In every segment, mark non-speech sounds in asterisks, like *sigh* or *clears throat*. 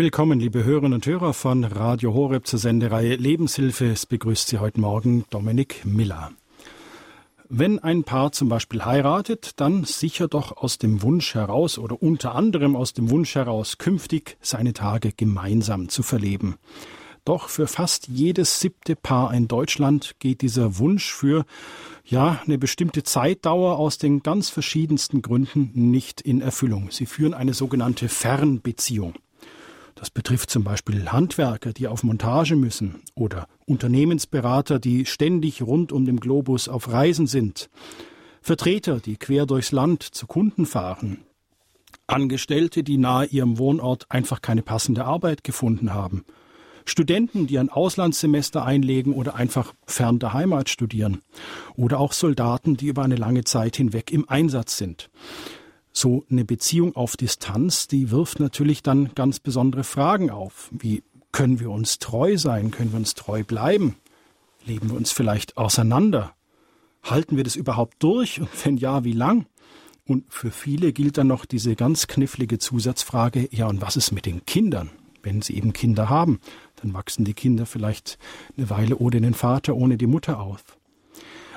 Willkommen, liebe Hörerinnen und Hörer von Radio Horeb zur Sendereihe Lebenshilfe. Es begrüßt Sie heute Morgen Dominik Miller. Wenn ein Paar zum Beispiel heiratet, dann sicher doch aus dem Wunsch heraus oder unter anderem aus dem Wunsch heraus, künftig seine Tage gemeinsam zu verleben. Doch für fast jedes siebte Paar in Deutschland geht dieser Wunsch für ja, eine bestimmte Zeitdauer aus den ganz verschiedensten Gründen nicht in Erfüllung. Sie führen eine sogenannte Fernbeziehung. Das betrifft zum Beispiel Handwerker, die auf Montage müssen oder Unternehmensberater, die ständig rund um den Globus auf Reisen sind, Vertreter, die quer durchs Land zu Kunden fahren, Angestellte, die nahe ihrem Wohnort einfach keine passende Arbeit gefunden haben, Studenten, die ein Auslandssemester einlegen oder einfach fern der Heimat studieren, oder auch Soldaten, die über eine lange Zeit hinweg im Einsatz sind. So eine Beziehung auf Distanz, die wirft natürlich dann ganz besondere Fragen auf. Wie können wir uns treu sein? Können wir uns treu bleiben? Leben wir uns vielleicht auseinander? Halten wir das überhaupt durch? Und wenn ja, wie lang? Und für viele gilt dann noch diese ganz knifflige Zusatzfrage, ja, und was ist mit den Kindern? Wenn sie eben Kinder haben, dann wachsen die Kinder vielleicht eine Weile ohne den Vater, ohne die Mutter auf.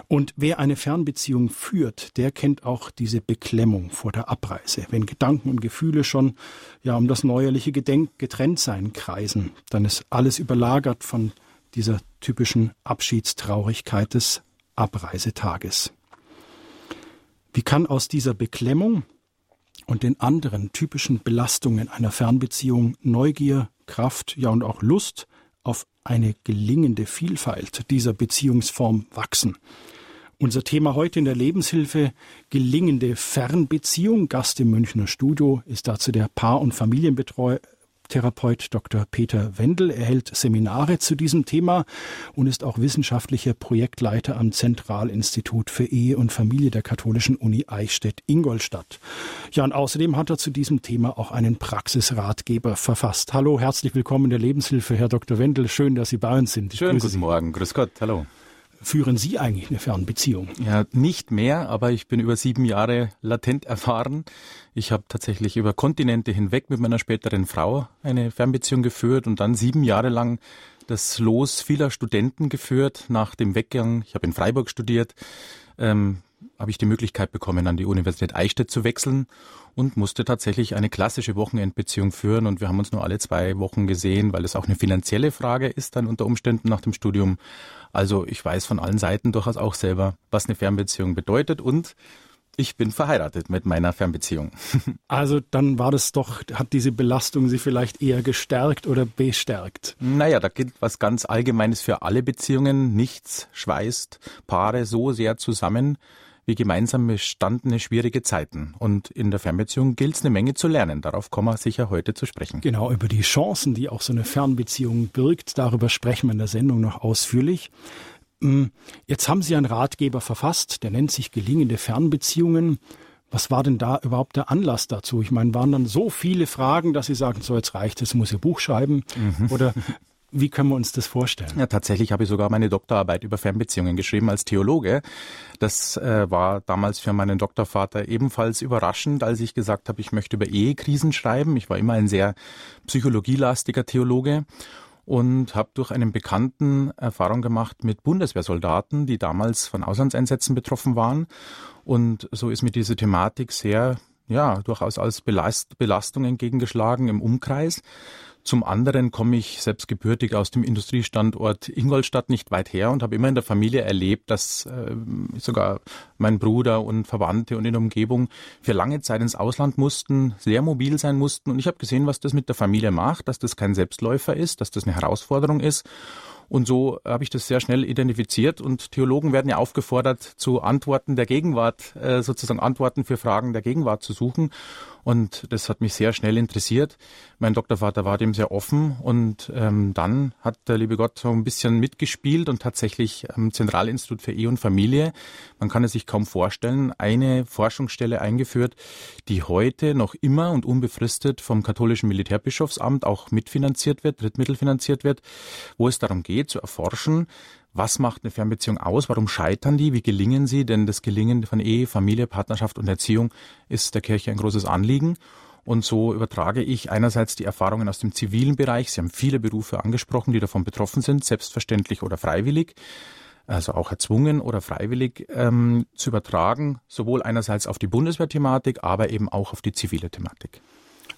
Und wer eine Fernbeziehung führt, der kennt auch diese Beklemmung vor der Abreise. Wenn Gedanken und Gefühle schon ja um das neuerliche Gedenk Getrenntsein kreisen, dann ist alles überlagert von dieser typischen Abschiedstraurigkeit des Abreisetages. Wie kann aus dieser Beklemmung und den anderen typischen Belastungen einer Fernbeziehung Neugier, Kraft, ja und auch Lust auf eine gelingende Vielfalt dieser Beziehungsform wachsen. Unser Thema heute in der Lebenshilfe gelingende Fernbeziehung. Gast im Münchner Studio ist dazu der Paar- und Familientherapeut Dr. Peter Wendel. Er hält Seminare zu diesem Thema und ist auch wissenschaftlicher Projektleiter am Zentralinstitut für Ehe und Familie der Katholischen Uni Eichstätt-Ingolstadt. Ja, und außerdem hat er zu diesem Thema auch einen Praxisratgeber verfasst. Hallo, herzlich willkommen in der Lebenshilfe, Herr Dr. Wendel. Schön, dass Sie bei uns sind. Ich Schönen guten Sie. Morgen. Grüß Gott. Hallo. Führen Sie eigentlich eine Fernbeziehung? Ja, nicht mehr, aber ich bin über sieben Jahre latent erfahren. Ich habe tatsächlich über Kontinente hinweg mit meiner späteren Frau eine Fernbeziehung geführt und dann sieben Jahre lang das Los vieler Studenten geführt nach dem Weggang. Ich habe in Freiburg studiert. Ähm, habe ich die Möglichkeit bekommen, an die Universität Eichstätt zu wechseln und musste tatsächlich eine klassische Wochenendbeziehung führen. Und wir haben uns nur alle zwei Wochen gesehen, weil es auch eine finanzielle Frage ist dann unter Umständen nach dem Studium. Also ich weiß von allen Seiten durchaus auch selber, was eine Fernbeziehung bedeutet und ich bin verheiratet mit meiner Fernbeziehung. *laughs* Also dann war das doch, hat diese Belastung Sie vielleicht eher gestärkt oder bestärkt? Naja, da gilt was ganz Allgemeines für alle Beziehungen. Nichts schweißt Paare so sehr zusammen wie gemeinsam bestandene schwierige Zeiten. Und in der Fernbeziehung gilt es eine Menge zu lernen. Darauf kommen wir sicher heute zu sprechen. Genau, über die Chancen, die auch so eine Fernbeziehung birgt, darüber sprechen wir in der Sendung noch ausführlich. Hm, jetzt haben Sie einen Ratgeber verfasst, der nennt sich Gelingende Fernbeziehungen. Was war denn da überhaupt der Anlass dazu? Ich meine, waren dann so viele Fragen, dass Sie sagen, so jetzt reicht es, muss Ihr Buch schreiben? Mhm. Oder *laughs* wie können wir uns das vorstellen? Ja, tatsächlich habe ich sogar meine Doktorarbeit über Fernbeziehungen geschrieben als Theologe. Das äh, war damals für meinen Doktorvater ebenfalls überraschend, als ich gesagt habe, ich möchte über Ehekrisen schreiben. Ich war immer ein sehr psychologielastiger Theologe und habe durch einen Bekannten Erfahrung gemacht mit Bundeswehrsoldaten, die damals von Auslandseinsätzen betroffen waren. Und so ist mir diese Thematik sehr, ja, durchaus als Belast Belastung entgegengeschlagen im Umkreis. Zum anderen komme ich selbst gebürtig aus dem Industriestandort Ingolstadt nicht weit her und habe immer in der Familie erlebt, dass äh, sogar mein Bruder und Verwandte und in der Umgebung für lange Zeit ins Ausland mussten, sehr mobil sein mussten. Und ich habe gesehen, was das mit der Familie macht, dass das kein Selbstläufer ist, dass das eine Herausforderung ist. Und so habe ich das sehr schnell identifiziert. Und Theologen werden ja aufgefordert, zu Antworten der Gegenwart, äh, sozusagen Antworten für Fragen der Gegenwart zu suchen. Und das hat mich sehr schnell interessiert. Mein Doktorvater war dem sehr offen und ähm, dann hat der liebe Gott so ein bisschen mitgespielt und tatsächlich am Zentralinstitut für Ehe und Familie, man kann es sich kaum vorstellen, eine Forschungsstelle eingeführt, die heute noch immer und unbefristet vom katholischen Militärbischofsamt auch mitfinanziert wird, drittmittelfinanziert wird, wo es darum geht zu erforschen, was macht eine Fernbeziehung aus? Warum scheitern die? Wie gelingen sie? Denn das Gelingen von Ehe, Familie, Partnerschaft und Erziehung ist der Kirche ein großes Anliegen. Und so übertrage ich einerseits die Erfahrungen aus dem zivilen Bereich. Sie haben viele Berufe angesprochen, die davon betroffen sind, selbstverständlich oder freiwillig also auch erzwungen oder freiwillig ähm, zu übertragen, sowohl einerseits auf die Bundeswehrthematik, aber eben auch auf die zivile Thematik.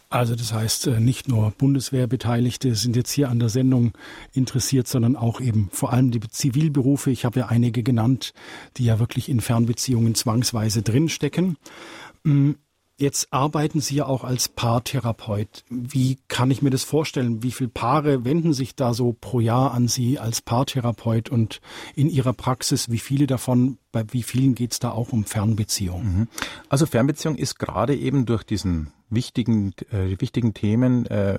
Also das heißt, äh, nicht nur Bundeswehrbeteiligte sind jetzt hier an der Sendung interessiert, sondern auch eben vor allem die Zivilberufe. Ich habe ja einige genannt, die ja wirklich in Fernbeziehungen zwangsweise drinstecken. Mm, Jetzt arbeiten Sie ja auch als Paartherapeut. Wie kann ich mir das vorstellen? Wie viele Paare wenden sich da so pro Jahr an Sie als Paartherapeut und in Ihrer Praxis, wie viele davon, bei wie vielen geht es da auch um Fernbeziehungen? Mhm. Also Fernbeziehung ist gerade eben durch diesen wichtigen, äh, wichtigen Themen äh,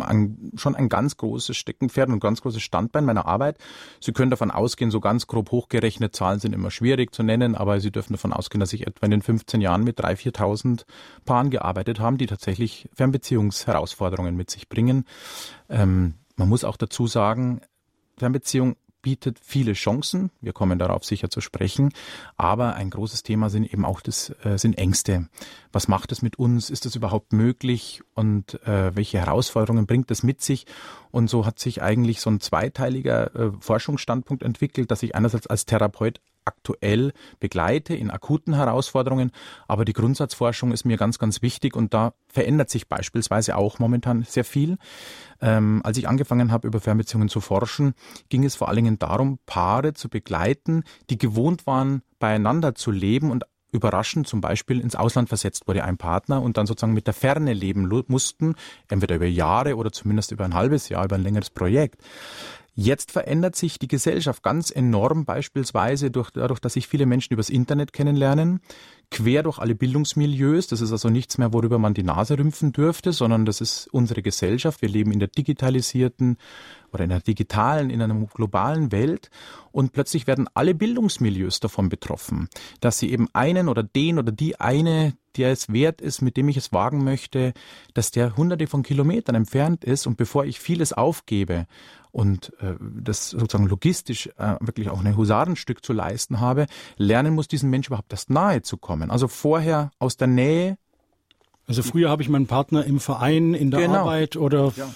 ein, schon ein ganz großes Steckenpferd und ein ganz großes Standbein meiner Arbeit. Sie können davon ausgehen, so ganz grob hochgerechnet, Zahlen sind immer schwierig zu nennen, aber Sie dürfen davon ausgehen, dass ich etwa in den 15 Jahren mit 3.000, 4.000 Paaren gearbeitet habe, die tatsächlich Fernbeziehungsherausforderungen mit sich bringen. Ähm, man muss auch dazu sagen, Fernbeziehung bietet viele Chancen. Wir kommen darauf sicher zu sprechen. Aber ein großes Thema sind eben auch das, äh, sind Ängste. Was macht es mit uns? Ist das überhaupt möglich? Und äh, welche Herausforderungen bringt das mit sich? Und so hat sich eigentlich so ein zweiteiliger äh, Forschungsstandpunkt entwickelt, dass ich einerseits als Therapeut aktuell begleite in akuten Herausforderungen. Aber die Grundsatzforschung ist mir ganz, ganz wichtig und da verändert sich beispielsweise auch momentan sehr viel. Ähm, als ich angefangen habe, über Fernbeziehungen zu forschen, ging es vor allen Dingen darum, Paare zu begleiten, die gewohnt waren, beieinander zu leben und überraschend zum Beispiel ins Ausland versetzt wurde ein Partner und dann sozusagen mit der Ferne leben mussten, entweder über Jahre oder zumindest über ein halbes Jahr, über ein längeres Projekt. Jetzt verändert sich die Gesellschaft ganz enorm, beispielsweise durch, dadurch, dass sich viele Menschen übers Internet kennenlernen, quer durch alle Bildungsmilieus. Das ist also nichts mehr, worüber man die Nase rümpfen dürfte, sondern das ist unsere Gesellschaft. Wir leben in der digitalisierten oder in einer digitalen, in einer globalen Welt und plötzlich werden alle Bildungsmilieus davon betroffen, dass sie eben einen oder den oder die eine, der es wert ist, mit dem ich es wagen möchte, dass der hunderte von Kilometern entfernt ist und bevor ich vieles aufgebe und äh, das sozusagen logistisch äh, wirklich auch ein Husarenstück zu leisten habe, lernen muss, diesen Menschen überhaupt erst nahe zu kommen. Also vorher aus der Nähe also früher habe ich meinen Partner im Verein, in der genau. Arbeit oder ja.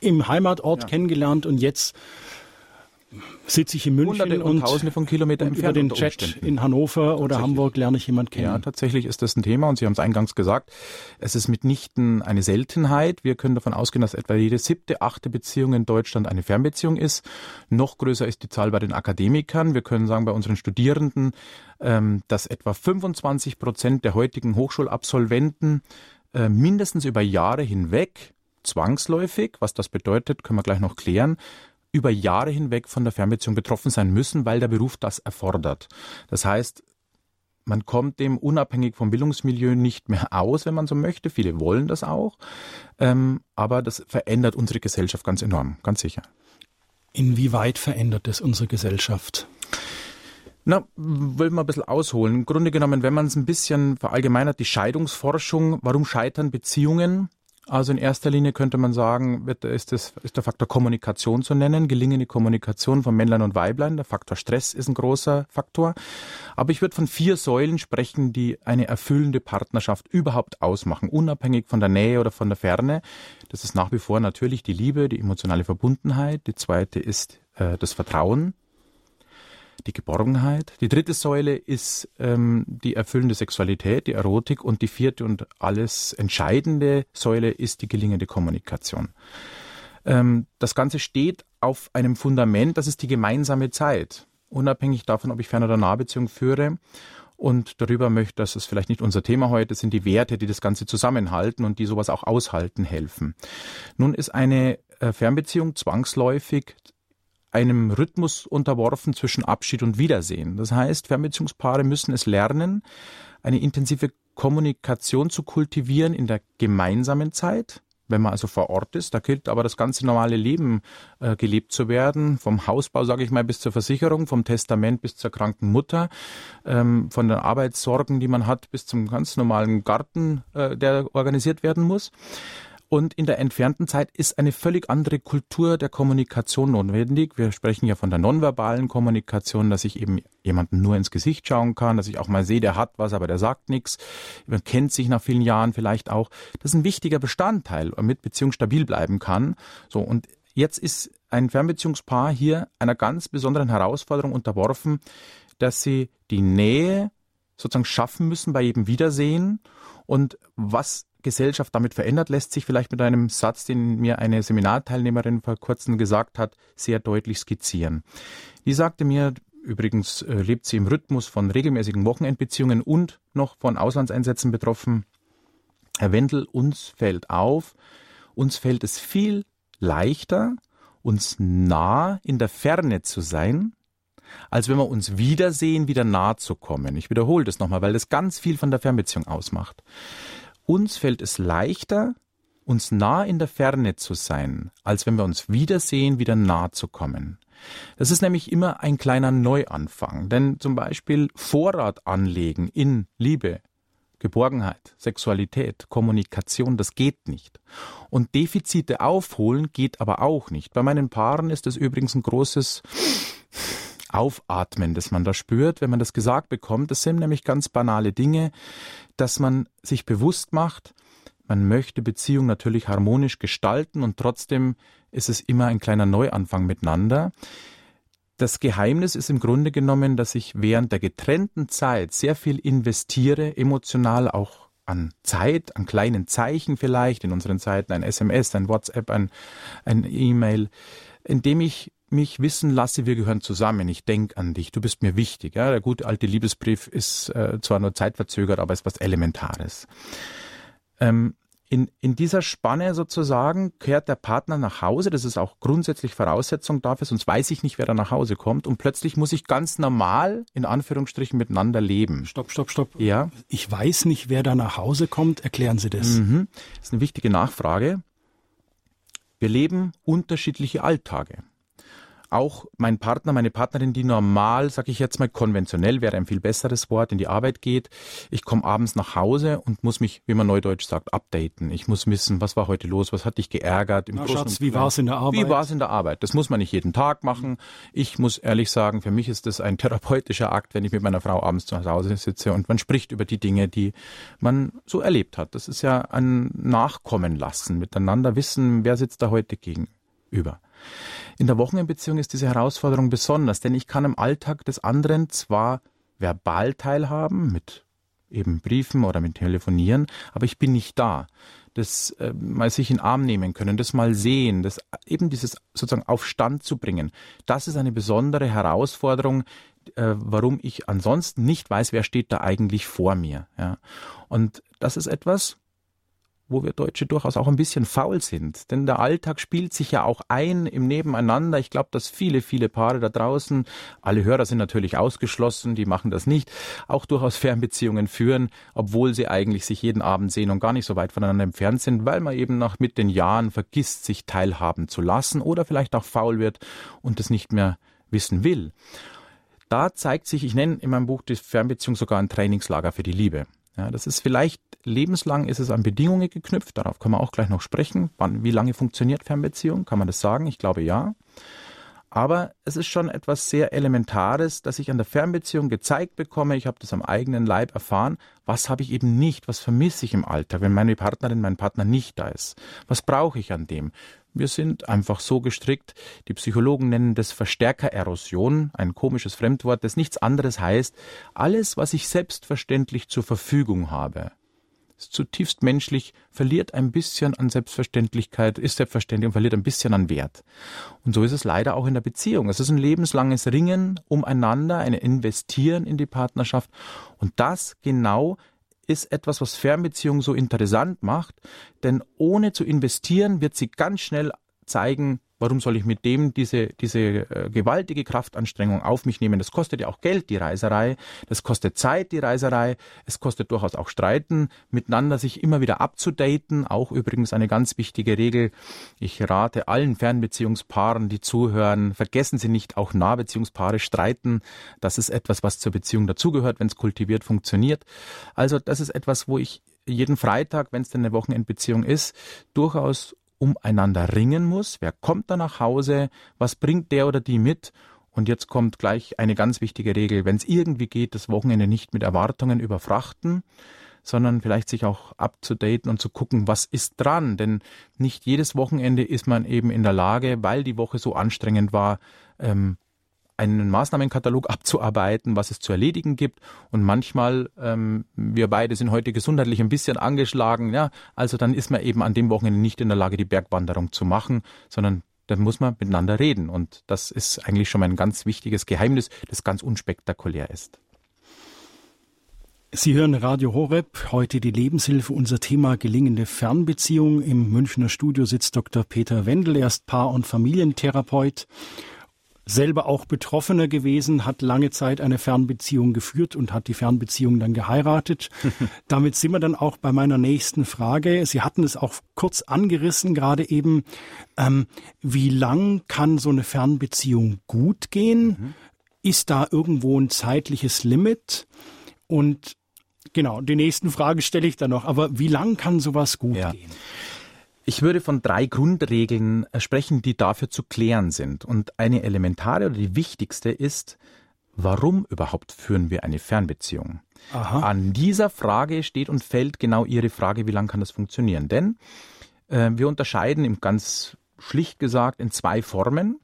im Heimatort ja. kennengelernt und jetzt sitze ich in München Hunderte und, und Tausende von Kilometern entfernt. Über den Chat in Hannover oder Hamburg lerne ich jemanden kennen. Ja, tatsächlich ist das ein Thema und Sie haben es eingangs gesagt. Es ist mitnichten eine Seltenheit. Wir können davon ausgehen, dass etwa jede siebte, achte Beziehung in Deutschland eine Fernbeziehung ist. Noch größer ist die Zahl bei den Akademikern. Wir können sagen, bei unseren Studierenden, ähm, dass etwa 25 Prozent der heutigen Hochschulabsolventen äh, mindestens über Jahre hinweg zwangsläufig, was das bedeutet, können wir gleich noch klären, über Jahre hinweg von der Fernbeziehung betroffen sein müssen, weil der Beruf das erfordert. Das heißt, man kommt dem unabhängig vom Bildungsmilieu nicht mehr aus, wenn man so möchte. Viele wollen das auch. Ähm, aber das verändert unsere Gesellschaft ganz enorm, ganz sicher. Inwieweit verändert es unsere Gesellschaft? Na, will mal ein bisschen ausholen. Im Grunde genommen, wenn man es ein bisschen verallgemeinert, die Scheidungsforschung, warum scheitern Beziehungen? Also in erster Linie könnte man sagen, ist, das, ist der Faktor Kommunikation zu nennen, gelingende Kommunikation von Männlein und Weiblein. Der Faktor Stress ist ein großer Faktor. Aber ich würde von vier Säulen sprechen, die eine erfüllende Partnerschaft überhaupt ausmachen, unabhängig von der Nähe oder von der Ferne. Das ist nach wie vor natürlich die Liebe, die emotionale Verbundenheit. Die zweite ist äh, das Vertrauen, die Geborgenheit. Die dritte Säule ist ähm, die erfüllende Sexualität, die Erotik. Und die vierte und alles entscheidende Säule ist die gelingende Kommunikation. Ähm, das Ganze steht auf einem Fundament, das ist die gemeinsame Zeit. Unabhängig davon, ob ich Fern- oder Nahbeziehung führe. Und darüber möchte, das ist vielleicht nicht unser Thema heute, sind die Werte, die das Ganze zusammenhalten und die sowas auch aushalten helfen. Nun ist eine äh, Fernbeziehung zwangsläufig einem Rhythmus unterworfen zwischen Abschied und Wiedersehen. Das heißt, Fernbeziehungspaare müssen es lernen, eine intensive Kommunikation zu kultivieren in der gemeinsamen Zeit, wenn man also vor Ort ist. Da gilt aber das ganze normale Leben äh, gelebt zu werden, vom Hausbau, sage ich mal, bis zur Versicherung, vom Testament bis zur kranken Mutter, ähm, von den Arbeitssorgen, die man hat, bis zum ganz normalen Garten, äh, der organisiert werden muss. Und in der entfernten Zeit ist eine völlig andere Kultur der Kommunikation notwendig. Wir sprechen ja von der nonverbalen Kommunikation, dass ich eben jemanden nur ins Gesicht schauen kann, dass ich auch mal sehe, der hat was, aber der sagt nichts. Man kennt sich nach vielen Jahren vielleicht auch. Das ist ein wichtiger Bestandteil, damit Beziehung stabil bleiben kann. So. Und jetzt ist ein Fernbeziehungspaar hier einer ganz besonderen Herausforderung unterworfen, dass sie die Nähe sozusagen schaffen müssen bei jedem Wiedersehen und was Gesellschaft damit verändert, lässt sich vielleicht mit einem Satz, den mir eine Seminarteilnehmerin vor kurzem gesagt hat, sehr deutlich skizzieren. Die sagte mir, übrigens äh, lebt sie im Rhythmus von regelmäßigen Wochenendbeziehungen und noch von Auslandseinsätzen betroffen. Herr Wendel, uns fällt auf, uns fällt es viel leichter, uns nah in der Ferne zu sein, als wenn wir uns wiedersehen, wieder nahe zu kommen. Ich wiederhole das nochmal, weil das ganz viel von der Fernbeziehung ausmacht. Uns fällt es leichter, uns nah in der Ferne zu sein, als wenn wir uns wiedersehen, wieder nah zu kommen. Das ist nämlich immer ein kleiner Neuanfang, denn zum Beispiel Vorrat anlegen in Liebe, Geborgenheit, Sexualität, Kommunikation, das geht nicht. Und Defizite aufholen geht aber auch nicht. Bei meinen Paaren ist es übrigens ein großes Aufatmen, das man da spürt, wenn man das gesagt bekommt. Das sind nämlich ganz banale Dinge, dass man sich bewusst macht, man möchte Beziehung natürlich harmonisch gestalten und trotzdem ist es immer ein kleiner Neuanfang miteinander. Das Geheimnis ist im Grunde genommen, dass ich während der getrennten Zeit sehr viel investiere, emotional auch an Zeit, an kleinen Zeichen vielleicht, in unseren Zeiten ein SMS, ein WhatsApp, ein, ein E-Mail, indem ich mich wissen lasse, wir gehören zusammen, ich denke an dich, du bist mir wichtig. Ja, der gute alte Liebesbrief ist äh, zwar nur zeitverzögert, aber ist was Elementares. Ähm, in, in dieser Spanne sozusagen kehrt der Partner nach Hause, das ist auch grundsätzlich Voraussetzung dafür, sonst weiß ich nicht, wer da nach Hause kommt und plötzlich muss ich ganz normal, in Anführungsstrichen, miteinander leben. Stopp, stopp, stopp. Ja. Ich weiß nicht, wer da nach Hause kommt, erklären Sie das. Mhm. Das ist eine wichtige Nachfrage. Wir leben unterschiedliche Alltage auch mein Partner, meine Partnerin, die normal, sag ich jetzt mal konventionell, wäre ein viel besseres Wort, in die Arbeit geht. Ich komme abends nach Hause und muss mich, wie man neudeutsch sagt, updaten. Ich muss wissen, was war heute los, was hat dich geärgert. Im Na, Schatz, wie war es in der Arbeit? Wie war es in der Arbeit? Das muss man nicht jeden Tag machen. Ich muss ehrlich sagen, für mich ist das ein therapeutischer Akt, wenn ich mit meiner Frau abends zu Hause sitze und man spricht über die Dinge, die man so erlebt hat. Das ist ja ein Nachkommen lassen, miteinander wissen, wer sitzt da heute gegenüber. In der Wochenendbeziehung ist diese Herausforderung besonders, denn ich kann im Alltag des anderen zwar verbal teilhaben mit eben Briefen oder mit Telefonieren, aber ich bin nicht da. Das äh, mal sich in den Arm nehmen können, das mal sehen, das eben dieses sozusagen auf Stand zu bringen, das ist eine besondere Herausforderung, äh, warum ich ansonsten nicht weiß, wer steht da eigentlich vor mir. Ja. Und das ist etwas, wo wir Deutsche durchaus auch ein bisschen faul sind. Denn der Alltag spielt sich ja auch ein im Nebeneinander. Ich glaube, dass viele, viele Paare da draußen, alle Hörer sind natürlich ausgeschlossen, die machen das nicht, auch durchaus Fernbeziehungen führen, obwohl sie eigentlich sich jeden Abend sehen und gar nicht so weit voneinander entfernt sind, weil man eben nach mit den Jahren vergisst, sich teilhaben zu lassen oder vielleicht auch faul wird und es nicht mehr wissen will. Da zeigt sich, ich nenne in meinem Buch die Fernbeziehung sogar ein Trainingslager für die Liebe. Ja, das ist vielleicht lebenslang ist es an Bedingungen geknüpft. Darauf kann man auch gleich noch sprechen. Wann, wie lange funktioniert Fernbeziehung? Kann man das sagen? Ich glaube ja. Aber es ist schon etwas sehr Elementares, dass ich an der Fernbeziehung gezeigt bekomme. Ich habe das am eigenen Leib erfahren. Was habe ich eben nicht? Was vermisse ich im Alltag, wenn meine Partnerin, mein Partner nicht da ist? Was brauche ich an dem? Wir sind einfach so gestrickt. Die Psychologen nennen das Verstärkererosion, ein komisches Fremdwort, das nichts anderes heißt. Alles, was ich selbstverständlich zur Verfügung habe, ist zutiefst menschlich, verliert ein bisschen an Selbstverständlichkeit, ist selbstverständlich und verliert ein bisschen an Wert. Und so ist es leider auch in der Beziehung. Es ist ein lebenslanges Ringen umeinander, ein Investieren in die Partnerschaft. Und das genau ist etwas, was Fernbeziehungen so interessant macht, denn ohne zu investieren wird sie ganz schnell zeigen, Warum soll ich mit dem diese, diese äh, gewaltige Kraftanstrengung auf mich nehmen? Das kostet ja auch Geld, die Reiserei. Das kostet Zeit, die Reiserei. Es kostet durchaus auch Streiten, miteinander sich immer wieder abzudaten. Auch übrigens eine ganz wichtige Regel. Ich rate allen Fernbeziehungspaaren, die zuhören, vergessen Sie nicht, auch Nahbeziehungspaare streiten. Das ist etwas, was zur Beziehung dazugehört, wenn es kultiviert funktioniert. Also das ist etwas, wo ich jeden Freitag, wenn es denn eine Wochenendbeziehung ist, durchaus umeinander ringen muss. Wer kommt da nach Hause? Was bringt der oder die mit? Und jetzt kommt gleich eine ganz wichtige Regel. Wenn es irgendwie geht, das Wochenende nicht mit Erwartungen überfrachten, sondern vielleicht sich auch abzudaten und zu gucken, was ist dran. Denn nicht jedes Wochenende ist man eben in der Lage, weil die Woche so anstrengend war, ähm, einen Maßnahmenkatalog abzuarbeiten, was es zu erledigen gibt. Und manchmal, ähm, wir beide sind heute gesundheitlich ein bisschen angeschlagen, ja, also dann ist man eben an dem Wochenende nicht in der Lage, die Bergwanderung zu machen, sondern dann muss man miteinander reden. Und das ist eigentlich schon mal ein ganz wichtiges Geheimnis, das ganz unspektakulär ist. Sie hören Radio Horeb, heute die Lebenshilfe, unser Thema gelingende Fernbeziehung. Im Münchner Studio sitzt Dr. Peter Wendel, er ist Paar- und Familientherapeut, selber auch Betroffener gewesen, hat lange Zeit eine Fernbeziehung geführt und hat die Fernbeziehung dann geheiratet. *laughs* Damit sind wir dann auch bei meiner nächsten Frage. Sie hatten es auch kurz angerissen, gerade eben. Ähm, wie lang kann so eine Fernbeziehung gut gehen? Mhm. Ist da irgendwo ein zeitliches Limit? Und genau, die nächsten Fragen stelle ich dann noch. Aber wie lang kann sowas gut ja. gehen? Ich würde von drei Grundregeln äh, sprechen, die dafür zu klären sind. Und eine elementare oder die wichtigste ist, warum überhaupt führen wir eine Fernbeziehung? Aha. An dieser Frage steht und fällt genau Ihre Frage, wie lange kann das funktionieren? Denn äh, wir unterscheiden im ganz schlicht gesagt in zwei Formen.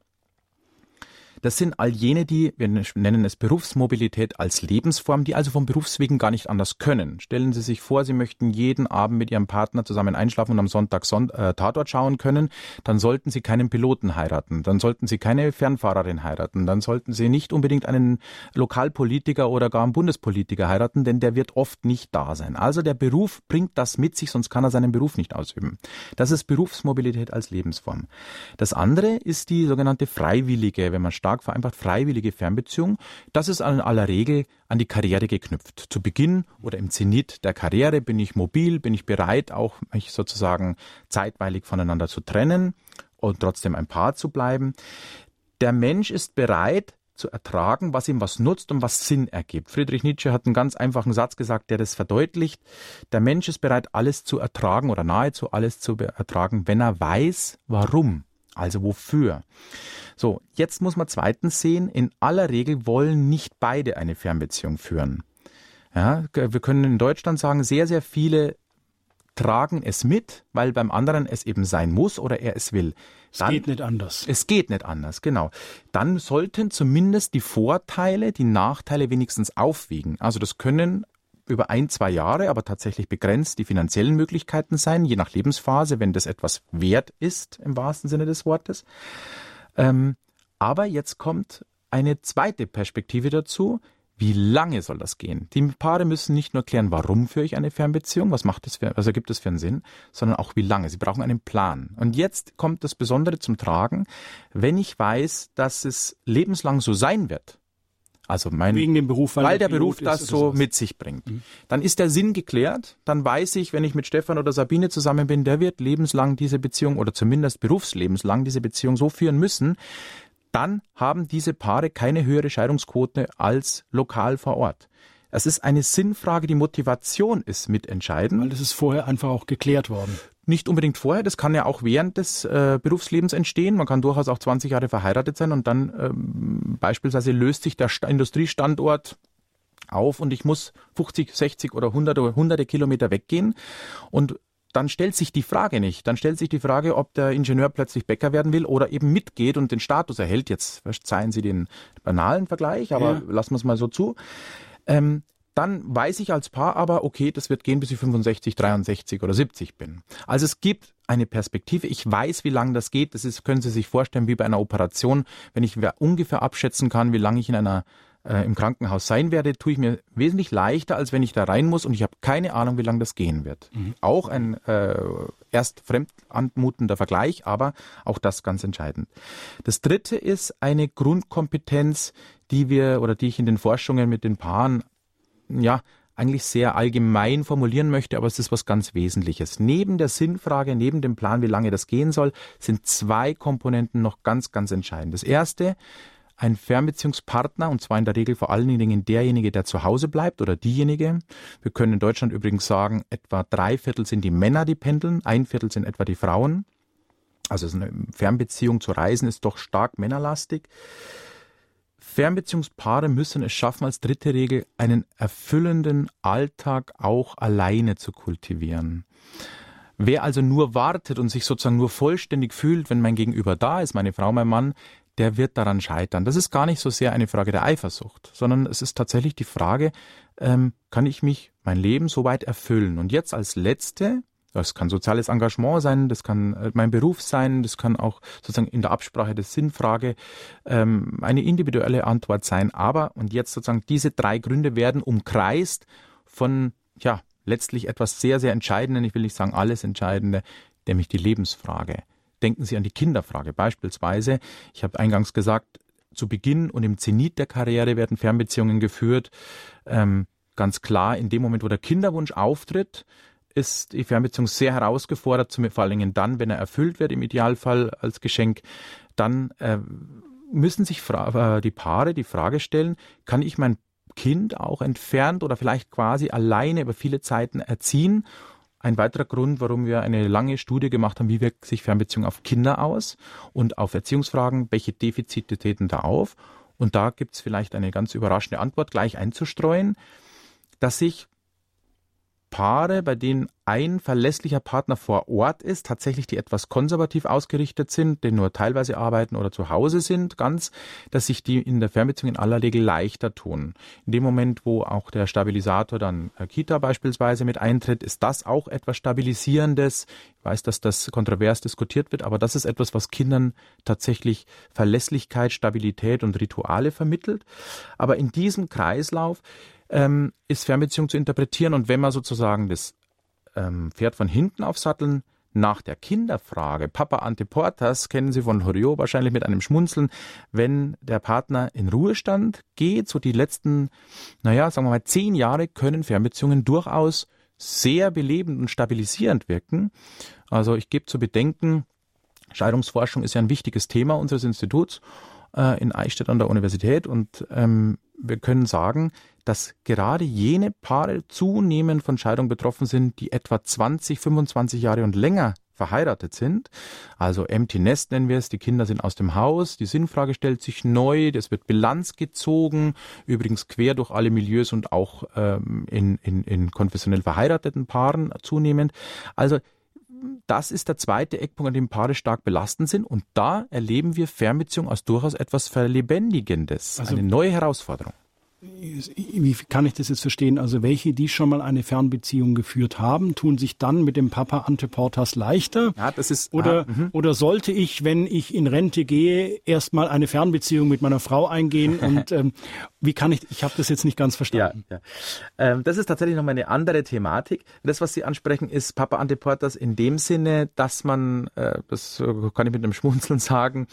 Das sind all jene, die, wir nennen es Berufsmobilität als Lebensform, die also vom Berufswegen gar nicht anders können. Stellen Sie sich vor, Sie möchten jeden Abend mit Ihrem Partner zusammen einschlafen und am Sonntag Son äh, Tatort schauen können, dann sollten Sie keinen Piloten heiraten, dann sollten Sie keine Fernfahrerin heiraten, dann sollten Sie nicht unbedingt einen Lokalpolitiker oder gar einen Bundespolitiker heiraten, denn der wird oft nicht da sein. Also der Beruf bringt das mit sich, sonst kann er seinen Beruf nicht ausüben. Das ist Berufsmobilität als Lebensform. Das andere ist die sogenannte freiwillige, wenn man stark vereinbart, freiwillige Fernbeziehung. Das ist in aller Regel an die Karriere geknüpft. Zu Beginn oder im Zenit der Karriere bin ich mobil, bin ich bereit, auch mich sozusagen zeitweilig voneinander zu trennen und trotzdem ein Paar zu bleiben. Der Mensch ist bereit, zu ertragen, was ihm was nutzt und was Sinn ergibt. Friedrich Nietzsche hat einen ganz einfachen Satz gesagt, der das verdeutlicht. Der Mensch ist bereit, alles zu ertragen oder nahezu alles zu ertragen, wenn er weiß, warum. Also wofür? So, jetzt muss man zweitens sehen, in aller Regel wollen nicht beide eine Fernbeziehung führen. Ja, wir können in Deutschland sagen, sehr, sehr viele tragen es mit, weil beim anderen es eben sein muss oder er es will. Dann, es geht nicht anders. Es geht nicht anders, genau. Dann sollten zumindest die Vorteile, die Nachteile wenigstens aufwiegen. Also das können über ein, zwei Jahre, aber tatsächlich begrenzt die finanziellen Möglichkeiten sein, je nach Lebensphase, wenn das etwas wert ist, im wahrsten Sinne des Wortes. Ähm, aber jetzt kommt eine zweite Perspektive dazu. Wie lange soll das gehen? Die Paare müssen nicht nur klären, warum führe ich eine Fernbeziehung, was macht das für, was ergibt das für einen Sinn, sondern auch wie lange. Sie brauchen einen Plan. Und jetzt kommt das Besondere zum Tragen, wenn ich weiß, dass es lebenslang so sein wird, also mein, Wegen dem Beruf, weil, weil der, der Beruf das so sowas. mit sich bringt. Mhm. Dann ist der Sinn geklärt. Dann weiß ich, wenn ich mit Stefan oder Sabine zusammen bin, der wird lebenslang diese Beziehung oder zumindest berufslebenslang diese Beziehung so führen müssen. Dann haben diese Paare keine höhere Scheidungsquote als lokal vor Ort. Es ist eine Sinnfrage, die Motivation ist mitentscheidend. Weil das ist vorher einfach auch geklärt worden. Nicht unbedingt vorher, das kann ja auch während des äh, Berufslebens entstehen. Man kann durchaus auch 20 Jahre verheiratet sein und dann ähm, beispielsweise löst sich der St Industriestandort auf und ich muss 50, 60 oder 100 oder hunderte Kilometer weggehen und dann stellt sich die Frage nicht. Dann stellt sich die Frage, ob der Ingenieur plötzlich Bäcker werden will oder eben mitgeht und den Status erhält. Jetzt verzeihen Sie den banalen Vergleich, aber ja. lassen wir es mal so zu. Ähm, dann weiß ich als Paar aber, okay, das wird gehen, bis ich 65, 63 oder 70 bin. Also es gibt eine Perspektive. Ich weiß, wie lange das geht. Das ist, können Sie sich vorstellen, wie bei einer Operation. Wenn ich ungefähr abschätzen kann, wie lange ich in einer äh, im Krankenhaus sein werde, tue ich mir wesentlich leichter, als wenn ich da rein muss und ich habe keine Ahnung, wie lange das gehen wird. Mhm. Auch ein äh, erst fremd anmutender Vergleich, aber auch das ganz entscheidend. Das dritte ist eine Grundkompetenz, die wir oder die ich in den Forschungen mit den Paaren ja, eigentlich sehr allgemein formulieren möchte, aber es ist was ganz Wesentliches. Neben der Sinnfrage, neben dem Plan, wie lange das gehen soll, sind zwei Komponenten noch ganz, ganz entscheidend. Das erste, ein Fernbeziehungspartner, und zwar in der Regel vor allen Dingen derjenige, der zu Hause bleibt oder diejenige. Wir können in Deutschland übrigens sagen, etwa drei Viertel sind die Männer, die pendeln, ein Viertel sind etwa die Frauen. Also eine Fernbeziehung zu reisen ist doch stark männerlastig. Fernbeziehungspaare müssen es schaffen, als dritte Regel einen erfüllenden Alltag auch alleine zu kultivieren. Wer also nur wartet und sich sozusagen nur vollständig fühlt, wenn mein Gegenüber da ist, meine Frau, mein Mann, der wird daran scheitern. Das ist gar nicht so sehr eine Frage der Eifersucht, sondern es ist tatsächlich die Frage, ähm, kann ich mich mein Leben soweit erfüllen? Und jetzt als letzte, das kann soziales Engagement sein, das kann äh, mein Beruf sein, das kann auch sozusagen in der Absprache der Sinnfrage ähm, eine individuelle Antwort sein. Aber, und jetzt sozusagen diese drei Gründe werden umkreist von, ja, letztlich etwas sehr, sehr Entscheidenden, ich will nicht sagen alles Entscheidende, nämlich die Lebensfrage. Denken Sie an die Kinderfrage beispielsweise. Ich habe eingangs gesagt, zu Beginn und im Zenit der Karriere werden Fernbeziehungen geführt. Ähm, ganz klar, in dem Moment, wo der Kinderwunsch auftritt, ist die Fernbeziehung sehr herausgefordert, vor allen Dingen dann, wenn er erfüllt wird, im Idealfall als Geschenk. Dann äh, müssen sich äh, die Paare die Frage stellen, kann ich mein Kind auch entfernt oder vielleicht quasi alleine über viele Zeiten erziehen. Ein weiterer Grund, warum wir eine lange Studie gemacht haben, wie wirkt sich Fernbeziehung auf Kinder aus und auf Erziehungsfragen, welche Defizite treten da auf. Und da gibt es vielleicht eine ganz überraschende Antwort gleich einzustreuen, dass sich Paare, bei denen ein verlässlicher Partner vor Ort ist, tatsächlich die etwas konservativ ausgerichtet sind, die nur teilweise arbeiten oder zu Hause sind, ganz, dass sich die in der Fernbeziehung in aller Regel leichter tun. In dem Moment, wo auch der Stabilisator dann äh, Kita beispielsweise mit eintritt, ist das auch etwas Stabilisierendes. Ich weiß, dass das kontrovers diskutiert wird, aber das ist etwas, was Kindern tatsächlich Verlässlichkeit, Stabilität und Rituale vermittelt. Aber in diesem Kreislauf ähm, ist Fernbeziehung zu interpretieren. Und wenn man sozusagen das ähm, Pferd von hinten aufsatteln, nach der Kinderfrage, Papa Anteportas, kennen Sie von Horiot wahrscheinlich mit einem Schmunzeln, wenn der Partner in Ruhestand geht, so die letzten, naja, sagen wir mal, zehn Jahre können Fernbeziehungen durchaus sehr belebend und stabilisierend wirken. Also ich gebe zu bedenken, Scheidungsforschung ist ja ein wichtiges Thema unseres Instituts äh, in Eichstätt an der Universität. Und ähm, wir können sagen, dass gerade jene Paare zunehmend von Scheidung betroffen sind, die etwa 20, 25 Jahre und länger verheiratet sind. Also Empty Nest nennen wir es, die Kinder sind aus dem Haus, die Sinnfrage stellt sich neu, das wird Bilanz gezogen, übrigens quer durch alle Milieus und auch ähm, in, in, in konfessionell verheirateten Paaren zunehmend. Also das ist der zweite Eckpunkt, an dem Paare stark belastend sind. Und da erleben wir Fernbeziehung als durchaus etwas Verlebendigendes, also, eine neue Herausforderung wie kann ich das jetzt verstehen? Also welche, die schon mal eine Fernbeziehung geführt haben, tun sich dann mit dem Papa Anteportas leichter? Ja, das ist oder ah, oder sollte ich, wenn ich in Rente gehe, erstmal eine Fernbeziehung mit meiner Frau eingehen *laughs* und ähm, wie kann ich? Ich habe das jetzt nicht ganz verstanden. Ja, ja. Ähm, das ist tatsächlich nochmal eine andere Thematik. Das, was Sie ansprechen, ist Papa Anteportas in dem Sinne, dass man, äh, das kann ich mit einem Schmunzeln sagen.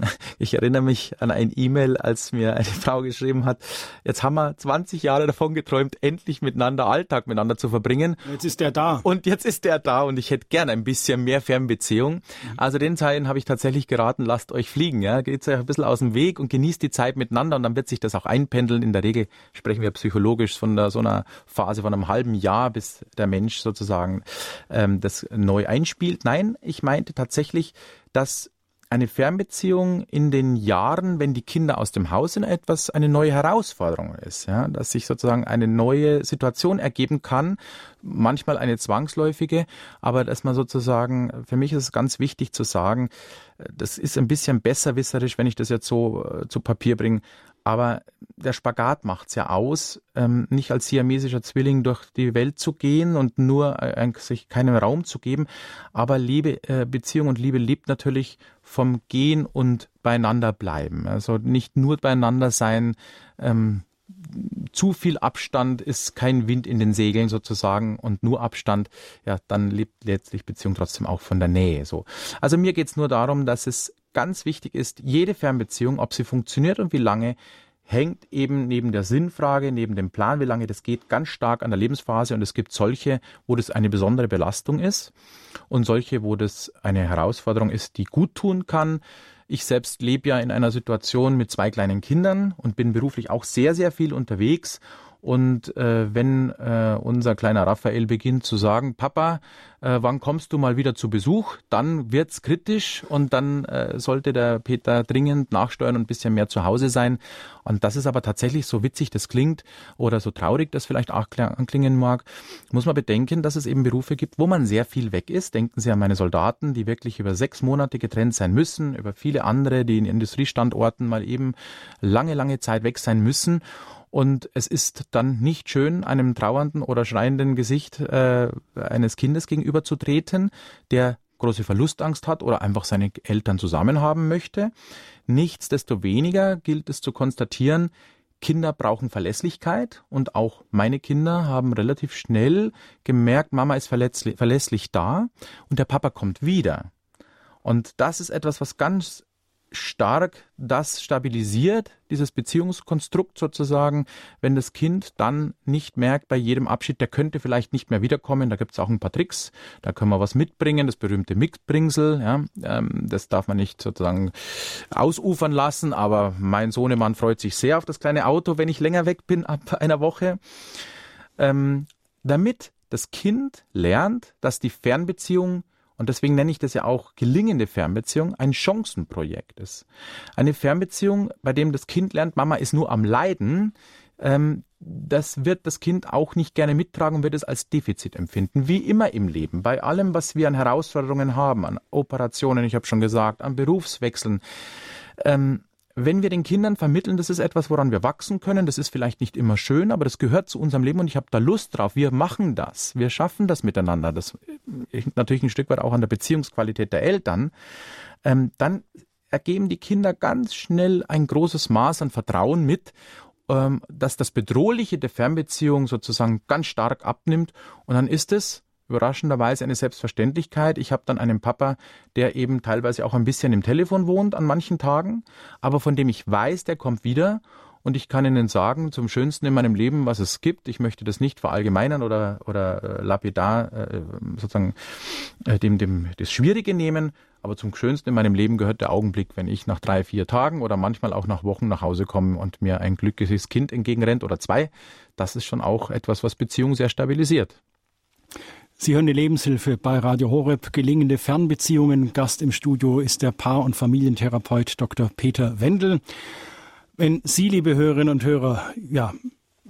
*laughs* Ich erinnere mich an ein E-Mail, als mir eine Frau geschrieben hat Jetzt haben wir 20 Jahre davon geträumt, endlich miteinander Alltag miteinander zu verbringen. Jetzt ist der da. Und jetzt ist der da und ich hätte gerne ein bisschen mehr Fernbeziehung. Mhm. Also den Zeilen habe ich tatsächlich geraten, lasst euch fliegen, ja. Geht euch ein bisschen aus dem Weg und genießt die Zeit miteinander und dann wird sich das auch einpendeln. In der Regel sprechen wir psychologisch von der, so einer Phase von einem halben Jahr, bis der Mensch sozusagen ähm, das neu einspielt. Nein, ich meinte tatsächlich, dass eine Fernbeziehung in den Jahren, wenn die Kinder aus dem Haus sind, etwas eine neue Herausforderung ist, ja, dass sich sozusagen eine neue Situation ergeben kann, manchmal eine zwangsläufige, aber dass man sozusagen, für mich ist es ganz wichtig zu sagen, das ist ein bisschen besserwisserisch, wenn ich das jetzt so äh, zu Papier bringe, aber der Spagat macht's ja aus, ähm, nicht als siamesischer Zwilling durch die Welt zu gehen und nur äh, sich keinen Raum zu geben. Aber Liebe, äh, Beziehung und Liebe lebt natürlich vom Gehen und beieinander bleiben. Also nicht nur beieinander sein. Ähm, zu viel Abstand ist kein Wind in den Segeln sozusagen und nur Abstand, ja, dann lebt letztlich Beziehung trotzdem auch von der Nähe. So. Also mir geht's nur darum, dass es ganz wichtig ist, jede Fernbeziehung, ob sie funktioniert und wie lange, hängt eben neben der Sinnfrage, neben dem Plan, wie lange das geht, ganz stark an der Lebensphase. Und es gibt solche, wo das eine besondere Belastung ist und solche, wo das eine Herausforderung ist, die gut tun kann. Ich selbst lebe ja in einer Situation mit zwei kleinen Kindern und bin beruflich auch sehr, sehr viel unterwegs und äh, wenn äh, unser kleiner Raphael beginnt zu sagen, Papa, äh, wann kommst du mal wieder zu Besuch, dann wird's kritisch und dann äh, sollte der Peter dringend nachsteuern und ein bisschen mehr zu Hause sein. Und das ist aber tatsächlich so witzig das klingt oder so traurig das vielleicht auch anklingen mag, muss man bedenken, dass es eben Berufe gibt, wo man sehr viel weg ist. Denken Sie an meine Soldaten, die wirklich über sechs Monate getrennt sein müssen, über viele andere, die in Industriestandorten mal eben lange, lange Zeit weg sein müssen. Und es ist dann nicht schön, einem trauernden oder schreienden Gesicht äh, eines Kindes gegenüberzutreten, der große Verlustangst hat oder einfach seine Eltern zusammen haben möchte. Nichtsdestoweniger gilt es zu konstatieren, Kinder brauchen Verlässlichkeit und auch meine Kinder haben relativ schnell gemerkt, Mama ist verlässlich da und der Papa kommt wieder. Und das ist etwas, was ganz stark das stabilisiert, dieses Beziehungskonstrukt sozusagen, wenn das Kind dann nicht merkt bei jedem Abschied, der könnte vielleicht nicht mehr wiederkommen. Da gibt es auch ein paar Tricks, da können wir was mitbringen, das berühmte Mitbringsel, ja, ähm, das darf man nicht sozusagen ausufern lassen, aber mein Sohnemann freut sich sehr auf das kleine Auto, wenn ich länger weg bin ab einer Woche. Ähm, damit das Kind lernt, dass die Fernbeziehung und deswegen nenne ich das ja auch gelingende Fernbeziehung ein Chancenprojekt ist. Eine Fernbeziehung, bei dem das Kind lernt, Mama ist nur am Leiden, ähm, das wird das Kind auch nicht gerne mittragen und wird es als Defizit empfinden. Wie immer im Leben, bei allem, was wir an Herausforderungen haben, an Operationen, ich habe schon gesagt, an Berufswechseln. Ähm, wenn wir den Kindern vermitteln, das ist etwas, woran wir wachsen können, das ist vielleicht nicht immer schön, aber das gehört zu unserem Leben und ich habe da Lust drauf. Wir machen das. Wir schaffen das miteinander. Das hängt natürlich ein Stück weit auch an der Beziehungsqualität der Eltern. Ähm, dann ergeben die Kinder ganz schnell ein großes Maß an Vertrauen mit ähm, dass das Bedrohliche der Fernbeziehung sozusagen ganz stark abnimmt und dann ist es überraschenderweise eine Selbstverständlichkeit. Ich habe dann einen Papa, der eben teilweise auch ein bisschen im Telefon wohnt an manchen Tagen, aber von dem ich weiß, der kommt wieder und ich kann Ihnen sagen, zum Schönsten in meinem Leben, was es gibt, ich möchte das nicht verallgemeinern oder, oder äh, lapidar äh, sozusagen äh, dem, dem, das Schwierige nehmen, aber zum Schönsten in meinem Leben gehört der Augenblick, wenn ich nach drei, vier Tagen oder manchmal auch nach Wochen nach Hause komme und mir ein glückliches Kind entgegenrennt oder zwei. Das ist schon auch etwas, was Beziehungen sehr stabilisiert. Sie hören die Lebenshilfe bei Radio Horeb. Gelingende Fernbeziehungen. Gast im Studio ist der Paar- und Familientherapeut Dr. Peter Wendel. Wenn Sie, liebe Hörerinnen und Hörer, ja,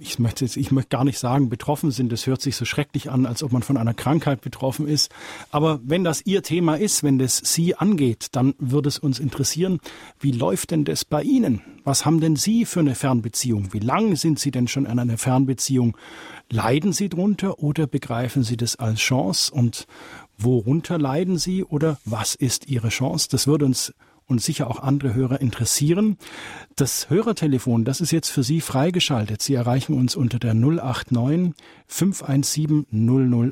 ich möchte jetzt, ich möchte gar nicht sagen, betroffen sind. Das hört sich so schrecklich an, als ob man von einer Krankheit betroffen ist. Aber wenn das Ihr Thema ist, wenn das Sie angeht, dann würde es uns interessieren, wie läuft denn das bei Ihnen? Was haben denn Sie für eine Fernbeziehung? Wie lange sind Sie denn schon in einer Fernbeziehung? Leiden Sie drunter oder begreifen Sie das als Chance? Und worunter leiden Sie oder was ist Ihre Chance? Das würde uns und sicher auch andere Hörer interessieren. Das Hörertelefon, das ist jetzt für Sie freigeschaltet. Sie erreichen uns unter der 089 517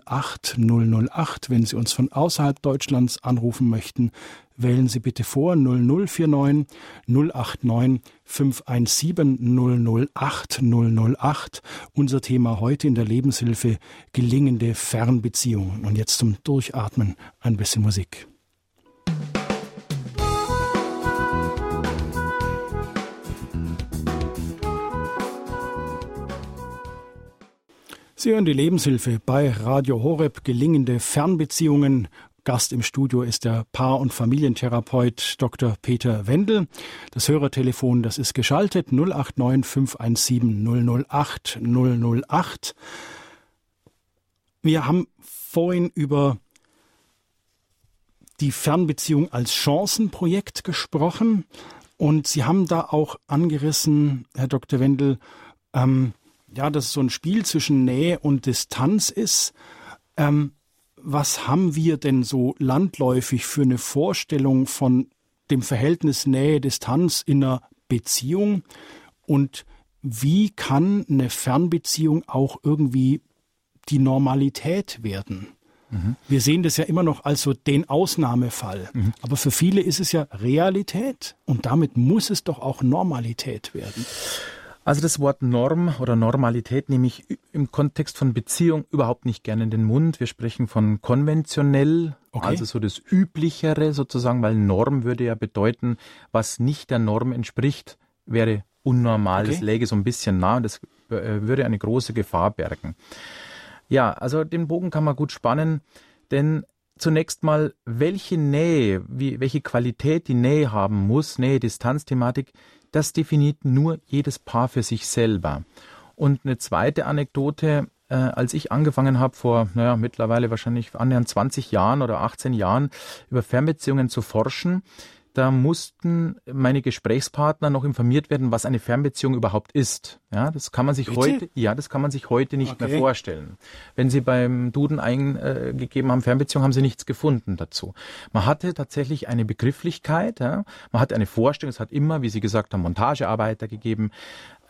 008 008. Wenn Sie uns von außerhalb Deutschlands anrufen möchten, wählen Sie bitte vor 0049 089 517 008 008. Unser Thema heute in der Lebenshilfe gelingende Fernbeziehungen. Und jetzt zum Durchatmen ein bisschen Musik. Sie hören die Lebenshilfe bei Radio Horeb gelingende Fernbeziehungen. Gast im Studio ist der Paar- und Familientherapeut Dr. Peter Wendel. Das Hörertelefon, das ist geschaltet 089 517 008 008. Wir haben vorhin über die Fernbeziehung als Chancenprojekt gesprochen und Sie haben da auch angerissen, Herr Dr. Wendel, ähm, ja, dass es so ein Spiel zwischen Nähe und Distanz ist. Ähm, was haben wir denn so landläufig für eine Vorstellung von dem Verhältnis Nähe-Distanz in einer Beziehung? Und wie kann eine Fernbeziehung auch irgendwie die Normalität werden? Mhm. Wir sehen das ja immer noch als so den Ausnahmefall. Mhm. Aber für viele ist es ja Realität und damit muss es doch auch Normalität werden. Also das Wort Norm oder Normalität nehme ich im Kontext von Beziehung überhaupt nicht gerne in den Mund. Wir sprechen von konventionell, okay. also so das Üblichere sozusagen, weil Norm würde ja bedeuten, was nicht der Norm entspricht, wäre unnormal. Okay. Das läge so ein bisschen nah und das äh, würde eine große Gefahr bergen. Ja, also den Bogen kann man gut spannen, denn zunächst mal, welche Nähe, wie, welche Qualität die Nähe haben muss, Nähe-Distanz-Thematik, das definiert nur jedes Paar für sich selber. Und eine zweite Anekdote, äh, als ich angefangen habe, vor naja, mittlerweile wahrscheinlich annähernd 20 Jahren oder 18 Jahren über Fernbeziehungen zu forschen, da mussten meine Gesprächspartner noch informiert werden, was eine Fernbeziehung überhaupt ist. Ja, das kann man sich Bitte? heute, ja, das kann man sich heute nicht okay. mehr vorstellen. Wenn Sie beim Duden eingegeben haben, Fernbeziehung, haben Sie nichts gefunden dazu. Man hatte tatsächlich eine Begrifflichkeit, ja, man hatte eine Vorstellung, es hat immer, wie Sie gesagt haben, Montagearbeiter gegeben,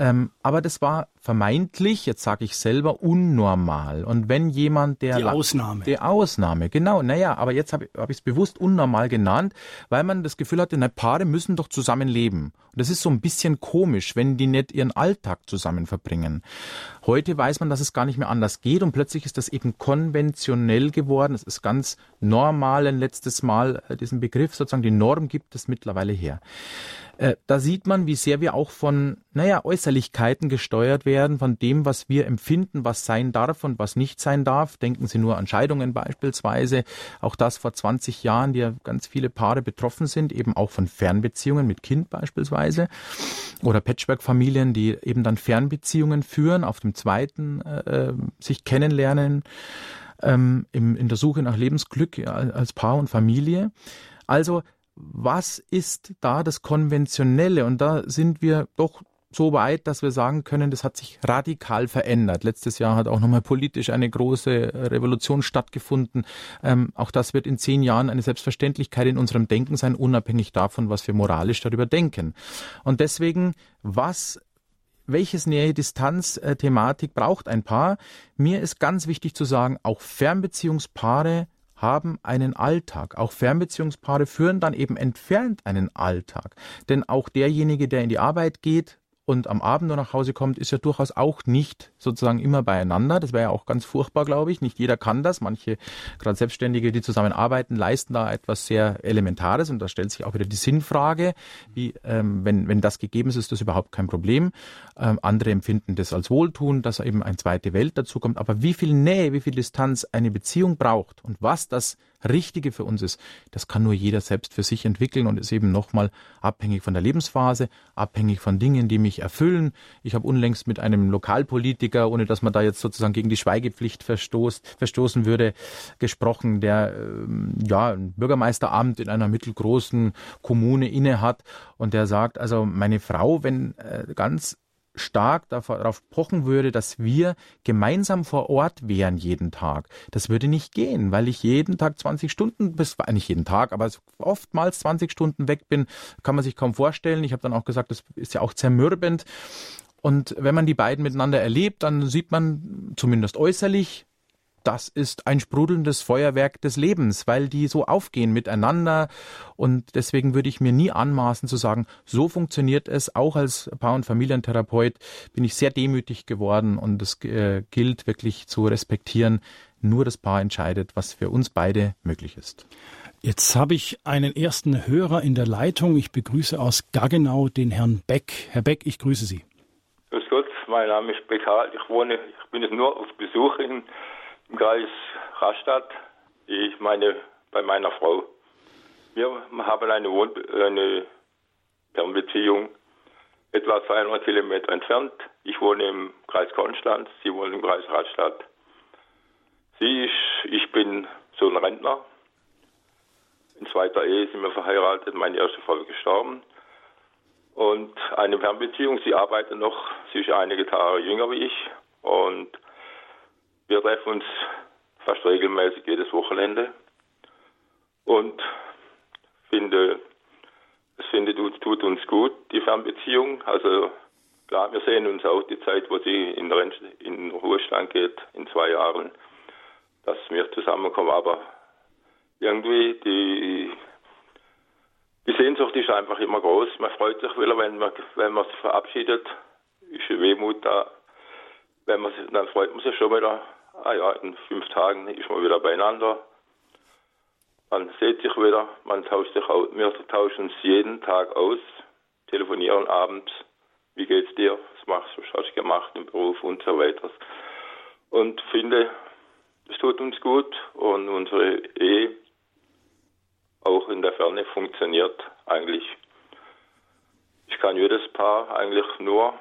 ähm, aber das war vermeintlich, jetzt sage ich selber, unnormal. Und wenn jemand, der... Die Ausnahme. Die Ausnahme, genau. Naja, aber jetzt habe hab ich es bewusst unnormal genannt, weil man das Gefühl hatte, na, Paare müssen doch zusammen leben. Das ist so ein bisschen komisch, wenn die nicht ihren Alltag zusammen verbringen. Heute weiß man, dass es gar nicht mehr anders geht und plötzlich ist das eben konventionell geworden. Es ist ganz normal ein letztes Mal äh, diesen Begriff, sozusagen die Norm gibt es mittlerweile her. Äh, da sieht man, wie sehr wir auch von, naja, Äußerlichkeiten gesteuert werden, von dem, was wir empfinden, was sein darf und was nicht sein darf. Denken Sie nur an Scheidungen beispielsweise. Auch das vor 20 Jahren, die ja ganz viele Paare betroffen sind, eben auch von Fernbeziehungen mit Kind beispielsweise. Oder Patchwork-Familien, die eben dann Fernbeziehungen führen, auf dem zweiten äh, äh sich kennenlernen, ähm, im, in der Suche nach Lebensglück als Paar und Familie. Also was ist da das Konventionelle? Und da sind wir doch so weit, dass wir sagen können, das hat sich radikal verändert. Letztes Jahr hat auch nochmal politisch eine große Revolution stattgefunden. Ähm, auch das wird in zehn Jahren eine Selbstverständlichkeit in unserem Denken sein, unabhängig davon, was wir moralisch darüber denken. Und deswegen, was welches Nähe-Distanz-Thematik braucht ein Paar? Mir ist ganz wichtig zu sagen, auch Fernbeziehungspaare haben einen Alltag. Auch Fernbeziehungspaare führen dann eben entfernt einen Alltag. Denn auch derjenige, der in die Arbeit geht, und am Abend nur nach Hause kommt, ist ja durchaus auch nicht sozusagen immer beieinander. Das wäre ja auch ganz furchtbar, glaube ich. Nicht jeder kann das. Manche, gerade Selbstständige, die zusammenarbeiten, leisten da etwas sehr Elementares. Und da stellt sich auch wieder die Sinnfrage, wie, ähm, wenn, wenn das gegeben ist, ist das überhaupt kein Problem. Ähm, andere empfinden das als Wohltun, dass eben eine zweite Welt dazu kommt. Aber wie viel Nähe, wie viel Distanz eine Beziehung braucht und was das Richtige für uns ist, das kann nur jeder selbst für sich entwickeln und ist eben nochmal abhängig von der Lebensphase, abhängig von Dingen, die mich erfüllen. Ich habe unlängst mit einem Lokalpolitiker, ohne dass man da jetzt sozusagen gegen die Schweigepflicht verstoßt, verstoßen würde, gesprochen, der ähm, ja ein Bürgermeisteramt in einer mittelgroßen Kommune inne hat und der sagt, also meine Frau, wenn äh, ganz stark darauf pochen würde, dass wir gemeinsam vor Ort wären jeden Tag. Das würde nicht gehen, weil ich jeden Tag 20 Stunden, bis nicht jeden Tag, aber oftmals 20 Stunden weg bin, kann man sich kaum vorstellen. Ich habe dann auch gesagt, das ist ja auch zermürbend. Und wenn man die beiden miteinander erlebt, dann sieht man zumindest äußerlich, das ist ein sprudelndes Feuerwerk des Lebens, weil die so aufgehen miteinander. Und deswegen würde ich mir nie anmaßen zu sagen, so funktioniert es. Auch als Paar- und Familientherapeut bin ich sehr demütig geworden und es äh, gilt wirklich zu respektieren. Nur das Paar entscheidet, was für uns beide möglich ist. Jetzt habe ich einen ersten Hörer in der Leitung. Ich begrüße aus Gaggenau den Herrn Beck. Herr Beck, ich grüße Sie. Grüß Gott, mein Name ist Beck Ich wohne, ich bin jetzt nur auf Besuch in im Kreis Rastatt. Ich meine, bei meiner Frau. Wir haben eine, Wohn eine Fernbeziehung etwa 200 Kilometer entfernt. Ich wohne im Kreis Konstanz, sie wohnt im Kreis Rastatt. Sie ist, ich bin so ein Rentner. In zweiter Ehe sind wir verheiratet, meine erste Frau ist gestorben. Und eine Fernbeziehung, sie arbeitet noch, sie ist einige Tage jünger wie ich. Und wir treffen uns fast regelmäßig jedes Wochenende und finde, es finde, tut uns gut, die Fernbeziehung. Also klar, wir sehen uns auch die Zeit, wo sie in, in Ruhestand geht, in zwei Jahren, dass wir zusammenkommen. Aber irgendwie die, die Sehnsucht ist einfach immer groß. Man freut sich, wenn man, wenn man sich verabschiedet, ist bisschen Wehmut da. Wenn man dann freut man sich schon wieder, ah ja, in fünf Tagen ist man wieder beieinander. Man sieht sich wieder, man tauscht sich aus. Wir tauschen uns jeden Tag aus, telefonieren abends. Wie geht's dir? Was machst du? Was hast du gemacht im Beruf und so weiter. Und finde, es tut uns gut und unsere Ehe auch in der Ferne funktioniert eigentlich. Ich kann jedes Paar eigentlich nur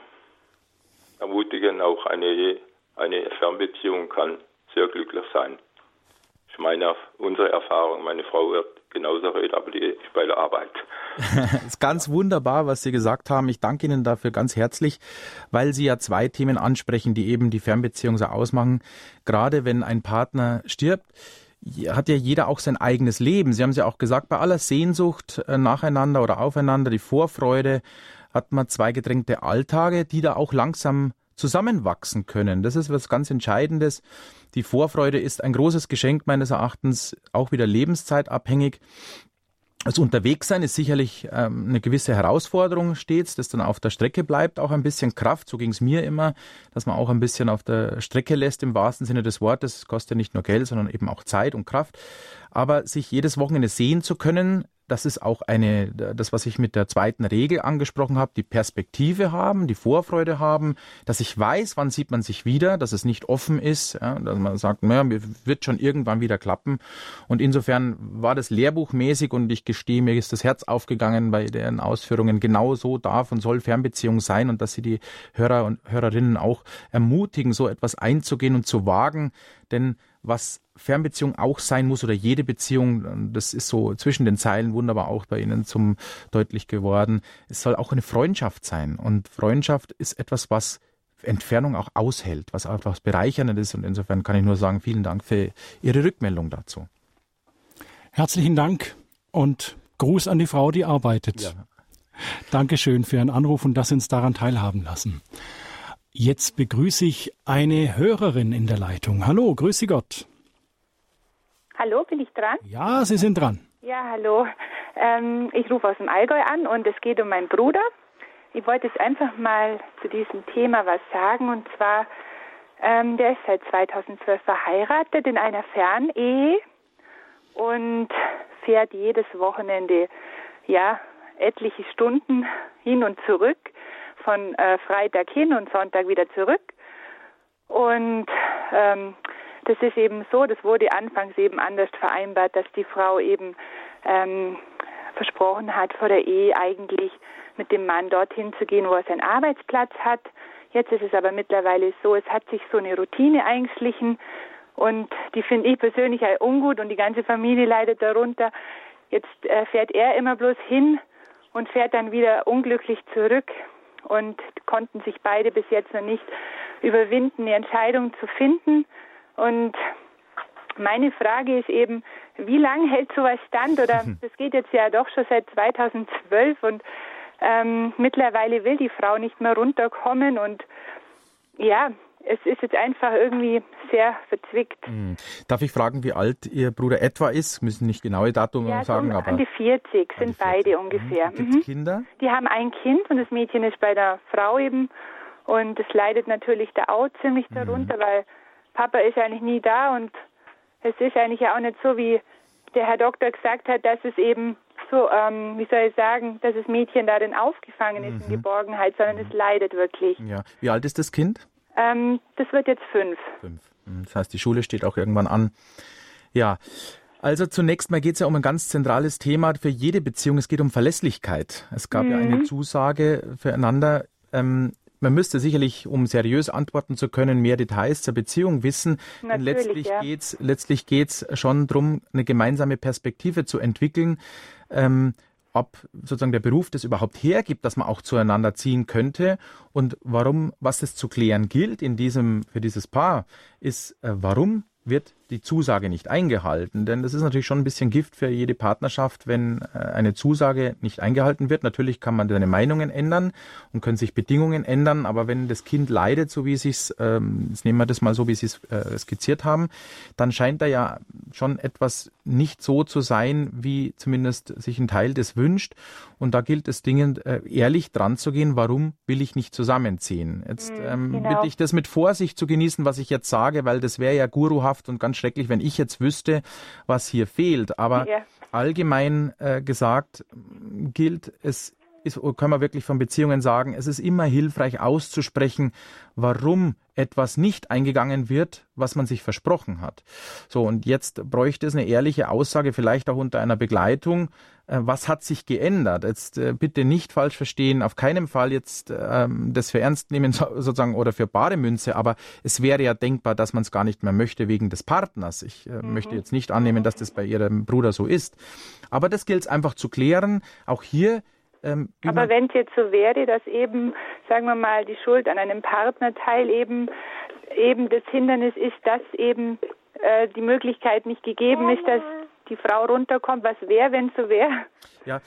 ermutigen, auch eine, eine Fernbeziehung kann sehr glücklich sein. Ich meine, unsere Erfahrung, meine Frau wird genauso reden, aber die ist bei der Arbeit. Es *laughs* ist ganz wunderbar, was Sie gesagt haben. Ich danke Ihnen dafür ganz herzlich, weil Sie ja zwei Themen ansprechen, die eben die Fernbeziehung so ausmachen. Gerade wenn ein Partner stirbt, hat ja jeder auch sein eigenes Leben. Sie haben es ja auch gesagt, bei aller Sehnsucht äh, nacheinander oder aufeinander, die Vorfreude, hat man zwei gedrängte Alltage, die da auch langsam zusammenwachsen können. Das ist was ganz Entscheidendes. Die Vorfreude ist ein großes Geschenk meines Erachtens, auch wieder lebenszeitabhängig. Das Unterwegssein ist sicherlich ähm, eine gewisse Herausforderung stets, das dann auf der Strecke bleibt, auch ein bisschen Kraft, so ging es mir immer, dass man auch ein bisschen auf der Strecke lässt im wahrsten Sinne des Wortes. Es kostet ja nicht nur Geld, sondern eben auch Zeit und Kraft. Aber sich jedes Wochenende sehen zu können, das ist auch eine, das, was ich mit der zweiten Regel angesprochen habe, die Perspektive haben, die Vorfreude haben, dass ich weiß, wann sieht man sich wieder, dass es nicht offen ist, ja, dass man sagt, naja, wird schon irgendwann wieder klappen. Und insofern war das lehrbuchmäßig und ich gestehe, mir ist das Herz aufgegangen bei den Ausführungen. Genau so darf und soll Fernbeziehung sein und dass sie die Hörer und Hörerinnen auch ermutigen, so etwas einzugehen und zu wagen. Denn was Fernbeziehung auch sein muss oder jede Beziehung, das ist so zwischen den Zeilen wunderbar auch bei Ihnen zum deutlich geworden. Es soll auch eine Freundschaft sein und Freundschaft ist etwas, was Entfernung auch aushält, was einfach was bereicherndes ist und insofern kann ich nur sagen, vielen Dank für Ihre Rückmeldung dazu. Herzlichen Dank und Gruß an die Frau, die arbeitet. Ja. Dankeschön für Ihren Anruf und dass Sie uns daran teilhaben lassen. Jetzt begrüße ich eine Hörerin in der Leitung. Hallo, grüße Gott. Hallo, bin ich dran? Ja, Sie sind dran. Ja, hallo. Ähm, ich rufe aus dem Allgäu an und es geht um meinen Bruder. Ich wollte jetzt einfach mal zu diesem Thema was sagen und zwar, ähm, der ist seit 2012 verheiratet in einer Fernehe und fährt jedes Wochenende, ja, etliche Stunden hin und zurück, von äh, Freitag hin und Sonntag wieder zurück. Und ähm, das ist eben so, das wurde anfangs eben anders vereinbart, dass die Frau eben ähm, versprochen hat, vor der Ehe eigentlich mit dem Mann dorthin zu gehen, wo er seinen Arbeitsplatz hat. Jetzt ist es aber mittlerweile so, es hat sich so eine Routine eingeschlichen und die finde ich persönlich auch ungut und die ganze Familie leidet darunter. Jetzt äh, fährt er immer bloß hin und fährt dann wieder unglücklich zurück und konnten sich beide bis jetzt noch nicht überwinden, eine Entscheidung zu finden. Und meine Frage ist eben, wie lange hält sowas stand? Oder *laughs* das geht jetzt ja doch schon seit 2012 und ähm, mittlerweile will die Frau nicht mehr runterkommen und ja, es ist jetzt einfach irgendwie sehr verzwickt. Hm. Darf ich fragen, wie alt Ihr Bruder etwa ist? Müssen nicht genaue Datum ja, sagen, aber. An die 40 sind die 40. beide ungefähr. Mhm. Gibt mhm. Kinder? Die haben ein Kind und das Mädchen ist bei der Frau eben. Und es leidet natürlich da auch ziemlich mhm. darunter, mhm. weil Papa ist eigentlich nie da und es ist eigentlich ja auch nicht so, wie der Herr Doktor gesagt hat, dass es eben so, ähm, wie soll ich sagen, dass das Mädchen darin aufgefangen ist mhm. in Geborgenheit, sondern mhm. es leidet wirklich. Ja. Wie alt ist das Kind? Ähm, das wird jetzt fünf. Fünf. Mhm. Das heißt, die Schule steht auch irgendwann an. Ja. Also zunächst mal geht es ja um ein ganz zentrales Thema für jede Beziehung. Es geht um Verlässlichkeit. Es gab mhm. ja eine Zusage füreinander. Ähm, man müsste sicherlich, um seriös antworten zu können, mehr Details zur Beziehung wissen. Natürlich, Denn letztlich ja. geht's, letztlich geht's schon darum, eine gemeinsame Perspektive zu entwickeln. Ähm, ob sozusagen der Beruf das überhaupt hergibt, dass man auch zueinander ziehen könnte. Und warum, was es zu klären gilt in diesem, für dieses Paar, ist, äh, warum wird die Zusage nicht eingehalten. Denn das ist natürlich schon ein bisschen Gift für jede Partnerschaft, wenn äh, eine Zusage nicht eingehalten wird. Natürlich kann man seine Meinungen ändern und können sich Bedingungen ändern, aber wenn das Kind leidet, so wie Sie es, ähm, jetzt nehmen wir das mal so, wie Sie es äh, skizziert haben, dann scheint da ja schon etwas nicht so zu sein, wie zumindest sich ein Teil des wünscht. Und da gilt es dringend, äh, ehrlich dran zu gehen, warum will ich nicht zusammenziehen. Jetzt mhm, ähm, genau. bitte ich das mit Vorsicht zu genießen, was ich jetzt sage, weil das wäre ja guruhaft und ganz schrecklich, wenn ich jetzt wüsste, was hier fehlt. Aber ja. allgemein äh, gesagt gilt, es ist, können wir wirklich von Beziehungen sagen, es ist immer hilfreich auszusprechen, warum etwas nicht eingegangen wird, was man sich versprochen hat. So, und jetzt bräuchte es eine ehrliche Aussage, vielleicht auch unter einer Begleitung, äh, was hat sich geändert? Jetzt äh, bitte nicht falsch verstehen, auf keinen Fall jetzt ähm, das für ernst nehmen sozusagen oder für bare Münze, aber es wäre ja denkbar, dass man es gar nicht mehr möchte wegen des Partners. Ich äh, mhm. möchte jetzt nicht annehmen, dass das bei Ihrem Bruder so ist. Aber das gilt es einfach zu klären. Auch hier ähm, Aber wenn es jetzt so wäre, dass eben, sagen wir mal, die Schuld an einem Partnerteil eben eben das Hindernis ist, dass eben äh, die Möglichkeit nicht gegeben ist, dass die Frau runterkommt. Was wäre, wenn so wäre? Ja,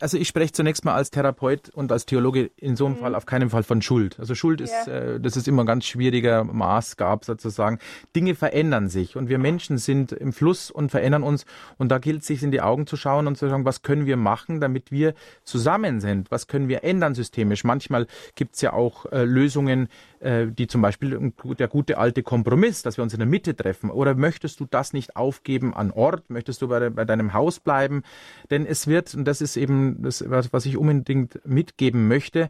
also ich spreche zunächst mal als Therapeut und als Theologe in so einem mhm. Fall auf keinen Fall von Schuld. Also Schuld ist, ja. äh, das ist immer ein ganz schwieriger Maßgab sozusagen. Dinge verändern sich und wir Menschen sind im Fluss und verändern uns und da gilt es, sich in die Augen zu schauen und zu sagen, was können wir machen, damit wir zusammen sind? Was können wir ändern systemisch? Manchmal gibt es ja auch äh, Lösungen, äh, die zum Beispiel der gute alte Kompromiss, dass wir uns in der Mitte treffen. Oder möchtest du das nicht aufgeben an Ort? Möchtest du bei, bei deinem Haus bleiben? Denn es wird und das ist eben das, was ich unbedingt mitgeben möchte,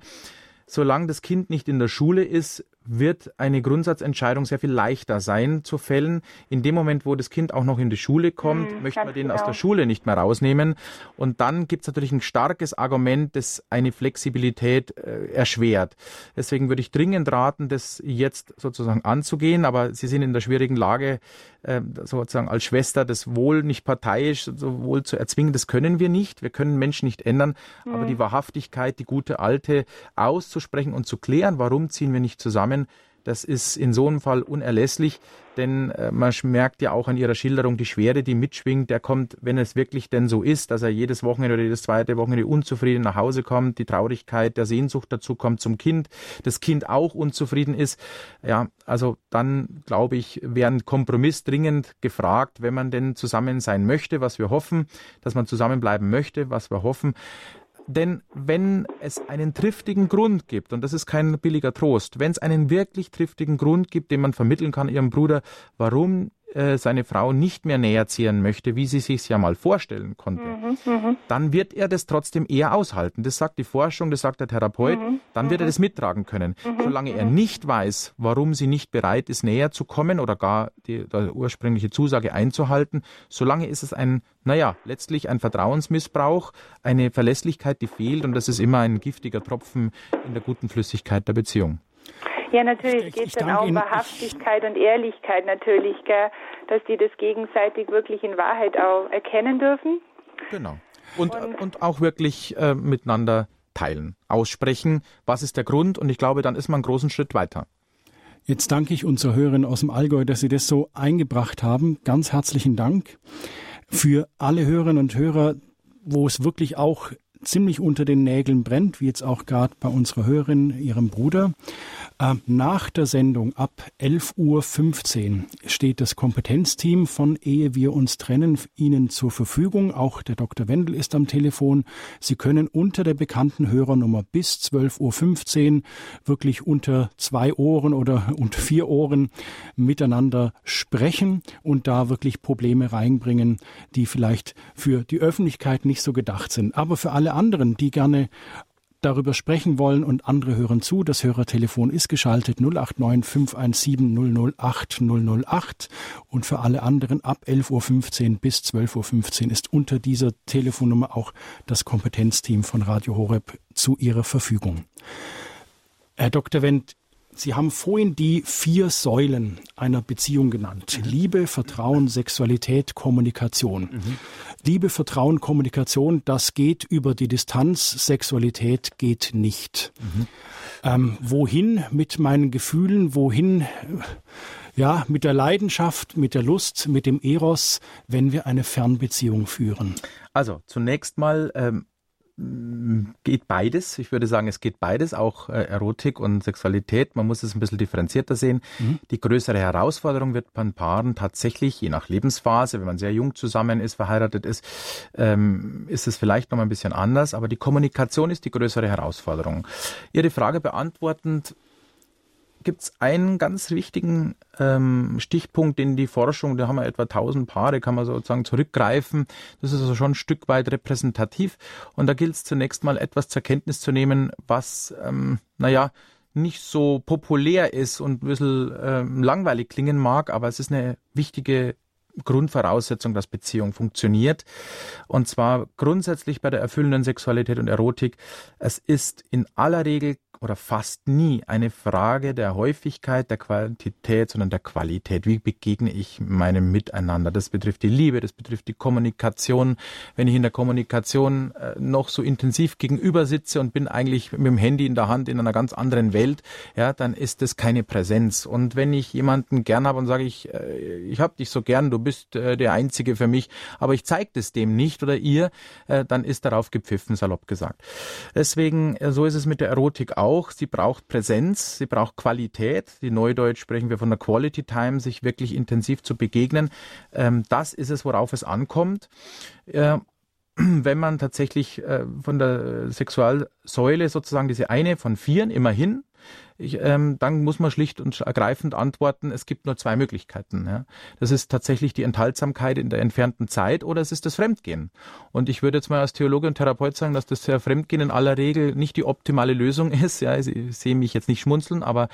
solange das Kind nicht in der Schule ist, wird eine Grundsatzentscheidung sehr viel leichter sein zu fällen. In dem Moment, wo das Kind auch noch in die Schule kommt, mhm, möchte man den genau. aus der Schule nicht mehr rausnehmen. Und dann gibt es natürlich ein starkes Argument, das eine Flexibilität äh, erschwert. Deswegen würde ich dringend raten, das jetzt sozusagen anzugehen. Aber Sie sind in der schwierigen Lage, äh, sozusagen als Schwester das Wohl nicht parteiisch sowohl zu erzwingen. Das können wir nicht. Wir können Menschen nicht ändern. Mhm. Aber die Wahrhaftigkeit, die gute alte auszusprechen und zu klären, warum ziehen wir nicht zusammen, können, das ist in so einem Fall unerlässlich, denn äh, man merkt ja auch an ihrer Schilderung die Schwere, die mitschwingt. Der kommt, wenn es wirklich denn so ist, dass er jedes Wochenende oder jedes zweite Wochenende unzufrieden nach Hause kommt, die Traurigkeit der Sehnsucht dazu kommt zum Kind, das Kind auch unzufrieden ist. Ja, also dann glaube ich, wäre ein Kompromiss dringend gefragt, wenn man denn zusammen sein möchte, was wir hoffen, dass man zusammenbleiben möchte, was wir hoffen. Denn wenn es einen triftigen Grund gibt, und das ist kein billiger Trost, wenn es einen wirklich triftigen Grund gibt, den man vermitteln kann ihrem Bruder, warum äh, seine Frau nicht mehr näher ziehen möchte, wie sie sich ja mal vorstellen konnte, mhm, mhm, dann wird er das trotzdem eher aushalten. Das sagt die Forschung, das sagt der Therapeut, mhm, dann wird er mhm. das mittragen können. Mhm, Solange er nicht weiß, warum sie nicht bereit ist, näher zu kommen oder gar die, die ursprüngliche Zusage einzuhalten, solange ist es ein, naja, letztlich ein Vertrauensmissbrauch, eine Verlässlichkeit, die fehlt und das ist immer ein giftiger Tropfen in der guten Flüssigkeit der Beziehung. Ja, natürlich geht es dann auch um Wahrhaftigkeit und Ehrlichkeit natürlich, gell? dass die das gegenseitig wirklich in Wahrheit auch erkennen dürfen. Genau. Und, und, und auch wirklich äh, miteinander teilen, aussprechen, was ist der Grund und ich glaube, dann ist man einen großen Schritt weiter. Jetzt danke ich unserer Hörerin aus dem Allgäu, dass Sie das so eingebracht haben. Ganz herzlichen Dank für alle Hörerinnen und Hörer, wo es wirklich auch ziemlich unter den Nägeln brennt, wie jetzt auch gerade bei unserer Hörerin, ihrem Bruder. Äh, nach der Sendung ab 11.15 Uhr steht das Kompetenzteam von Ehe wir uns trennen Ihnen zur Verfügung. Auch der Dr. Wendel ist am Telefon. Sie können unter der bekannten Hörernummer bis 12.15 Uhr wirklich unter zwei Ohren oder unter vier Ohren miteinander sprechen und da wirklich Probleme reinbringen, die vielleicht für die Öffentlichkeit nicht so gedacht sind. Aber für alle anderen, die gerne darüber sprechen wollen und andere hören zu. Das Hörertelefon ist geschaltet 089 517 008 008 und für alle anderen ab 11.15 Uhr bis 12.15 Uhr ist unter dieser Telefonnummer auch das Kompetenzteam von Radio Horeb zu Ihrer Verfügung. Herr Dr. Wendt, Sie haben vorhin die vier Säulen einer Beziehung genannt. Mhm. Liebe, Vertrauen, Sexualität, Kommunikation. Mhm. Liebe, Vertrauen, Kommunikation, das geht über die Distanz. Sexualität geht nicht. Mhm. Ähm, wohin mit meinen Gefühlen? Wohin Ja, mit der Leidenschaft, mit der Lust, mit dem Eros, wenn wir eine Fernbeziehung führen. Also zunächst mal ähm, geht beides. Ich würde sagen, es geht beides, auch äh, Erotik und Sexualität. Man muss es ein bisschen differenzierter sehen. Mhm. Die größere Herausforderung wird bei Paaren tatsächlich, je nach Lebensphase, wenn man sehr jung zusammen ist, verheiratet ist, ähm, ist es vielleicht noch mal ein bisschen anders. Aber die Kommunikation ist die größere Herausforderung. Ihre Frage beantwortend, gibt es einen ganz wichtigen ähm, Stichpunkt in die Forschung, da haben wir etwa 1000 Paare, kann man sozusagen zurückgreifen. Das ist also schon ein Stück weit repräsentativ. Und da gilt es zunächst mal etwas zur Kenntnis zu nehmen, was, ähm, naja, nicht so populär ist und ein bisschen ähm, langweilig klingen mag, aber es ist eine wichtige Grundvoraussetzung, dass Beziehung funktioniert. Und zwar grundsätzlich bei der erfüllenden Sexualität und Erotik. Es ist in aller Regel oder fast nie eine Frage der Häufigkeit, der Quantität, sondern der Qualität. Wie begegne ich meinem Miteinander? Das betrifft die Liebe, das betrifft die Kommunikation. Wenn ich in der Kommunikation äh, noch so intensiv gegenüber sitze und bin eigentlich mit dem Handy in der Hand in einer ganz anderen Welt, ja, dann ist das keine Präsenz. Und wenn ich jemanden gern habe und sage ich, äh, ich habe dich so gern, du bist äh, der Einzige für mich, aber ich zeige das dem nicht oder ihr, dann ist darauf gepfiffen, salopp gesagt. Deswegen, so ist es mit der Erotik auch auch, sie braucht Präsenz, sie braucht Qualität. Die Neudeutsch sprechen wir von der Quality Time, sich wirklich intensiv zu begegnen. Ähm, das ist es, worauf es ankommt. Äh, *clears throat* wenn man tatsächlich äh, von der Sexualsäule sozusagen diese eine von vieren immerhin ich, ähm, dann muss man schlicht und ergreifend antworten, es gibt nur zwei Möglichkeiten. Ja. Das ist tatsächlich die Enthaltsamkeit in der entfernten Zeit oder es ist das Fremdgehen. Und ich würde jetzt mal als Theologe und Therapeut sagen, dass das Fremdgehen in aller Regel nicht die optimale Lösung *laughs* ist. Ja, ich sehe mich jetzt nicht schmunzeln, aber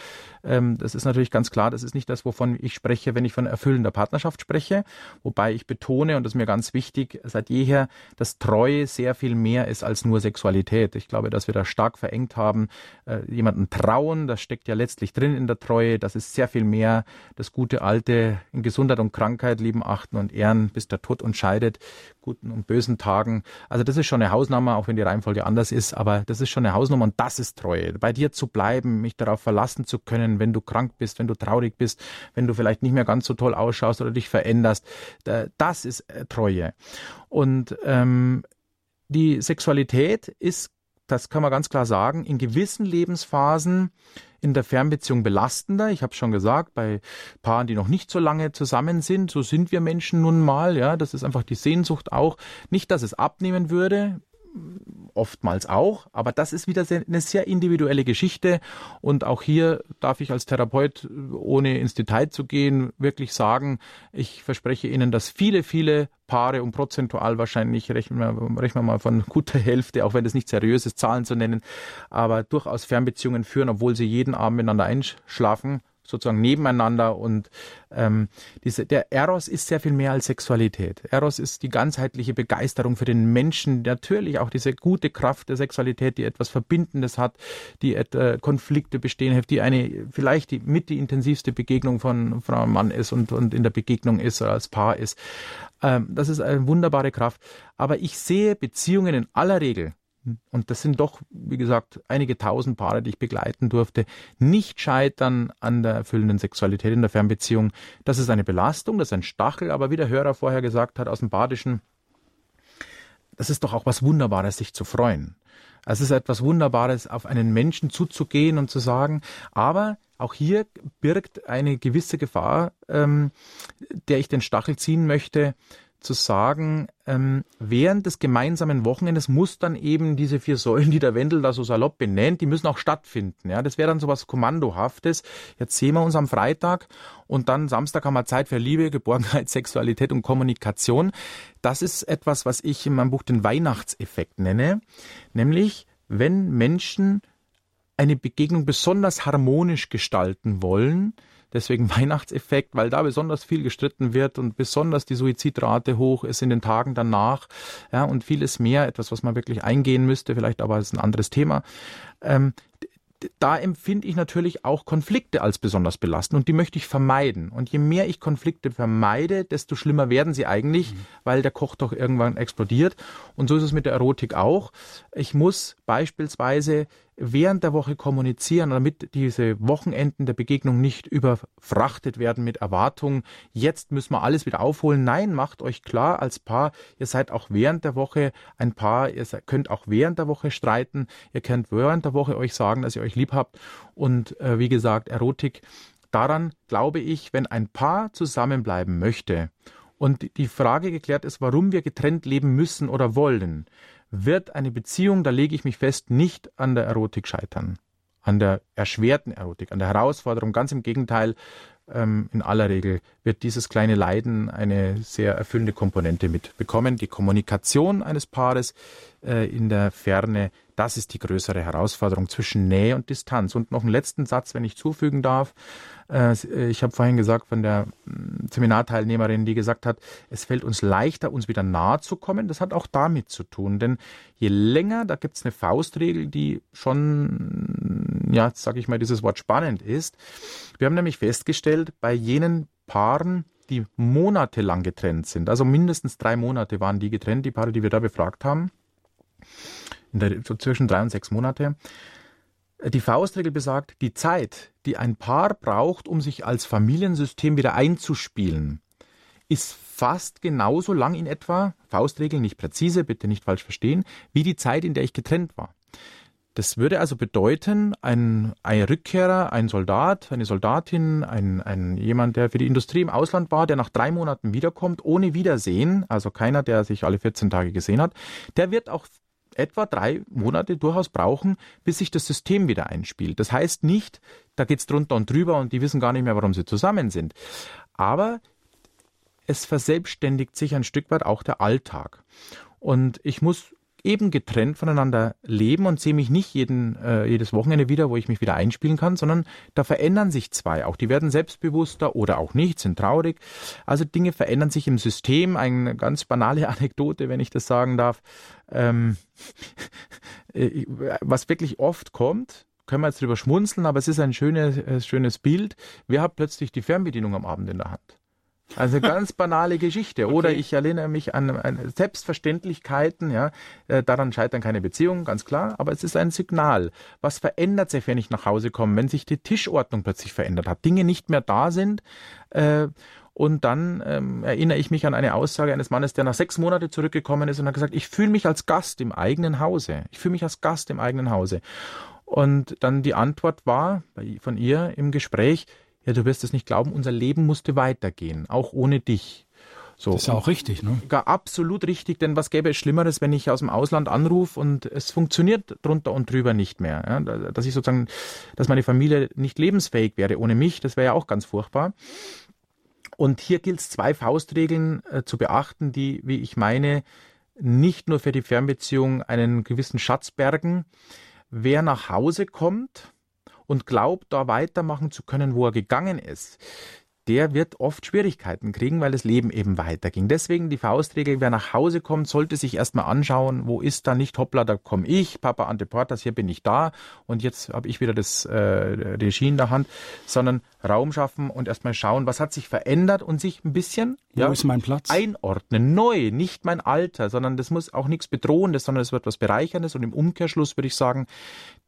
ähm, das ist natürlich ganz klar, das ist nicht das, wovon ich spreche, wenn ich von erfüllender Partnerschaft spreche. Wobei ich betone, und das ist mir ganz wichtig, seit jeher, dass Treue sehr viel mehr ist als nur Sexualität. Ich glaube, dass wir da stark verengt haben, äh, jemanden trauen, das steckt ja letztlich drin in der Treue. Das ist sehr viel mehr das gute alte in Gesundheit und Krankheit lieben, achten und ehren, bis der Tod uns scheidet, guten und bösen Tagen. Also das ist schon eine Hausnummer, auch wenn die Reihenfolge anders ist, aber das ist schon eine Hausnummer und das ist Treue. Bei dir zu bleiben, mich darauf verlassen zu können, wenn du krank bist, wenn du traurig bist, wenn du vielleicht nicht mehr ganz so toll ausschaust oder dich veränderst. Das ist äh, Treue. Und ähm, die Sexualität ist das kann man ganz klar sagen, in gewissen Lebensphasen in der Fernbeziehung belastender. Ich habe schon gesagt, bei Paaren, die noch nicht so lange zusammen sind, so sind wir Menschen nun mal. Ja, das ist einfach die Sehnsucht auch. Nicht, dass es abnehmen würde oftmals auch, aber das ist wieder eine sehr individuelle Geschichte. Und auch hier darf ich als Therapeut, ohne ins Detail zu gehen, wirklich sagen, ich verspreche Ihnen, dass viele, viele Paare und prozentual wahrscheinlich rechnen wir, rechnen wir mal von guter Hälfte, auch wenn das nicht seriös ist, Zahlen zu nennen, aber durchaus Fernbeziehungen führen, obwohl sie jeden Abend miteinander einschlafen sozusagen nebeneinander und ähm, diese, der Eros ist sehr viel mehr als Sexualität. Eros ist die ganzheitliche Begeisterung für den Menschen, natürlich auch diese gute Kraft der Sexualität, die etwas Verbindendes hat, die äh, Konflikte bestehen hilft, die eine vielleicht die mit die intensivste Begegnung von Frau und Mann ist und, und in der Begegnung ist oder als Paar ist. Ähm, das ist eine wunderbare Kraft. Aber ich sehe Beziehungen in aller Regel und das sind doch, wie gesagt, einige tausend Paare, die ich begleiten durfte, nicht scheitern an der erfüllenden Sexualität in der Fernbeziehung. Das ist eine Belastung, das ist ein Stachel, aber wie der Hörer vorher gesagt hat aus dem Badischen, das ist doch auch was Wunderbares, sich zu freuen. Es ist etwas Wunderbares, auf einen Menschen zuzugehen und zu sagen, aber auch hier birgt eine gewisse Gefahr, ähm, der ich den Stachel ziehen möchte, zu sagen, ähm, während des gemeinsamen Wochenendes muss dann eben diese vier Säulen, die der Wendel da so salopp benennt, die müssen auch stattfinden. Ja, das wäre dann so was Kommandohaftes. Jetzt sehen wir uns am Freitag und dann Samstag haben wir Zeit für Liebe, Geborgenheit, *laughs* Sexualität und Kommunikation. Das ist etwas, was ich in meinem Buch den Weihnachtseffekt nenne. Nämlich, wenn Menschen eine Begegnung besonders harmonisch gestalten wollen, Deswegen *laughs* Weihnachtseffekt, weil da besonders viel gestritten wird und besonders die Suizidrate hoch ist in den Tagen danach. Ja, und vieles mehr, etwas, was man wirklich eingehen müsste, vielleicht aber ist ein anderes Thema. Ähm, da empfinde ich natürlich auch Konflikte als besonders belastend und die möchte ich vermeiden. Und je mehr ich Konflikte vermeide, desto schlimmer werden sie eigentlich, mhm. weil der Koch doch irgendwann explodiert. Und so ist es mit der Erotik auch. Ich muss beispielsweise während der Woche kommunizieren, damit diese Wochenenden der Begegnung nicht überfrachtet werden mit Erwartungen, jetzt müssen wir alles wieder aufholen. Nein, macht euch klar als Paar, ihr seid auch während der Woche ein Paar, ihr könnt auch während der Woche streiten, ihr könnt während der Woche euch sagen, dass ihr euch lieb habt. Und äh, wie gesagt, Erotik, daran glaube ich, wenn ein Paar zusammenbleiben möchte und die Frage geklärt ist, warum wir getrennt leben müssen oder wollen, wird eine Beziehung, da lege ich mich fest, nicht an der Erotik scheitern. An der erschwerten Erotik, an der Herausforderung. Ganz im Gegenteil, ähm, in aller Regel wird dieses kleine Leiden eine sehr erfüllende Komponente mitbekommen. Die Kommunikation eines Paares äh, in der Ferne, das ist die größere Herausforderung zwischen Nähe und Distanz. Und noch einen letzten Satz, wenn ich zufügen darf. Äh, ich habe vorhin gesagt von der mm, Seminarteilnehmerin, die gesagt hat, es fällt uns leichter, uns wieder nahe zu kommen. Das hat auch damit zu tun, denn je länger, da gibt es eine Faustregel, die schon, ja, sage ich mal, dieses Wort spannend ist. Wir haben nämlich festgestellt, bei jenen Paaren, die monatelang getrennt sind, also mindestens drei Monate waren die getrennt, die Paare, die wir da befragt haben, der, so zwischen drei und sechs Monate, die Faustregel besagt, die Zeit, die ein Paar braucht, um sich als Familiensystem wieder einzuspielen, ist fast genauso lang in etwa, Faustregel nicht präzise, bitte nicht falsch verstehen, wie die Zeit, in der ich getrennt war. Das würde also bedeuten, ein, ein Rückkehrer, ein Soldat, eine Soldatin, ein, ein jemand, der für die Industrie im Ausland war, der nach drei Monaten wiederkommt, ohne Wiedersehen, also keiner, der sich alle 14 Tage gesehen hat, der wird auch etwa drei Monate durchaus brauchen, bis sich das System wieder einspielt. Das heißt nicht, da geht's drunter und drüber und die wissen gar nicht mehr, warum sie zusammen sind. Aber es verselbstständigt sich ein Stück weit auch der Alltag. Und ich muss eben getrennt voneinander leben und sehe mich nicht jeden, äh, jedes Wochenende wieder, wo ich mich wieder einspielen kann, sondern da verändern sich zwei. Auch die werden selbstbewusster oder auch nicht, sind traurig. Also Dinge verändern sich im System. Eine ganz banale *laughs* Anekdote, wenn ich das sagen darf. Ähm, *laughs* äh, was wirklich oft kommt, können wir jetzt drüber schmunzeln, aber es ist ein schönes, äh, schönes Bild. Wer hat plötzlich die Fernbedienung am Abend in der Hand? Also ganz banale Geschichte. Okay. Oder ich erinnere mich an, an Selbstverständlichkeiten, ja, äh, daran scheitern keine Beziehungen, ganz klar, aber es ist ein Signal. Was verändert sich, wenn ich nach Hause komme, wenn sich die Tischordnung plötzlich verändert hat, Dinge nicht mehr da sind, äh, und dann ähm, erinnere ich mich an eine Aussage eines Mannes, der nach sechs Monaten zurückgekommen ist und hat gesagt, ich fühle mich als Gast im eigenen Hause. Ich fühle mich als Gast im eigenen Hause. Und dann die Antwort war von ihr im Gespräch, ja, du wirst es nicht glauben, unser Leben musste weitergehen, auch ohne dich. So. Das ist ja auch richtig, ne? Gar absolut richtig, denn was gäbe es Schlimmeres, wenn ich aus dem Ausland anrufe und es funktioniert drunter und drüber nicht mehr. Ja? Dass ich sozusagen, dass meine Familie nicht lebensfähig wäre ohne mich, das wäre ja auch ganz furchtbar. Und hier gilt es zwei Faustregeln äh, zu beachten, die, wie ich meine, nicht nur für die Fernbeziehung einen gewissen Schatz bergen. Wer nach Hause kommt, und glaubt, da weitermachen zu können, wo er gegangen ist, der wird oft Schwierigkeiten kriegen, weil das Leben eben weiterging. Deswegen die Faustregel, wer nach Hause kommt, sollte sich erstmal anschauen, wo ist da nicht, hoppla, da komme ich, Papa Anteportas, hier bin ich da und jetzt habe ich wieder das äh, Regie in der Hand, sondern Raum schaffen und erstmal schauen, was hat sich verändert und sich ein bisschen Wo ja, ist mein Platz? einordnen. Neu, nicht mein Alter, sondern das muss auch nichts Bedrohendes, sondern es wird was Bereicherndes und im Umkehrschluss würde ich sagen,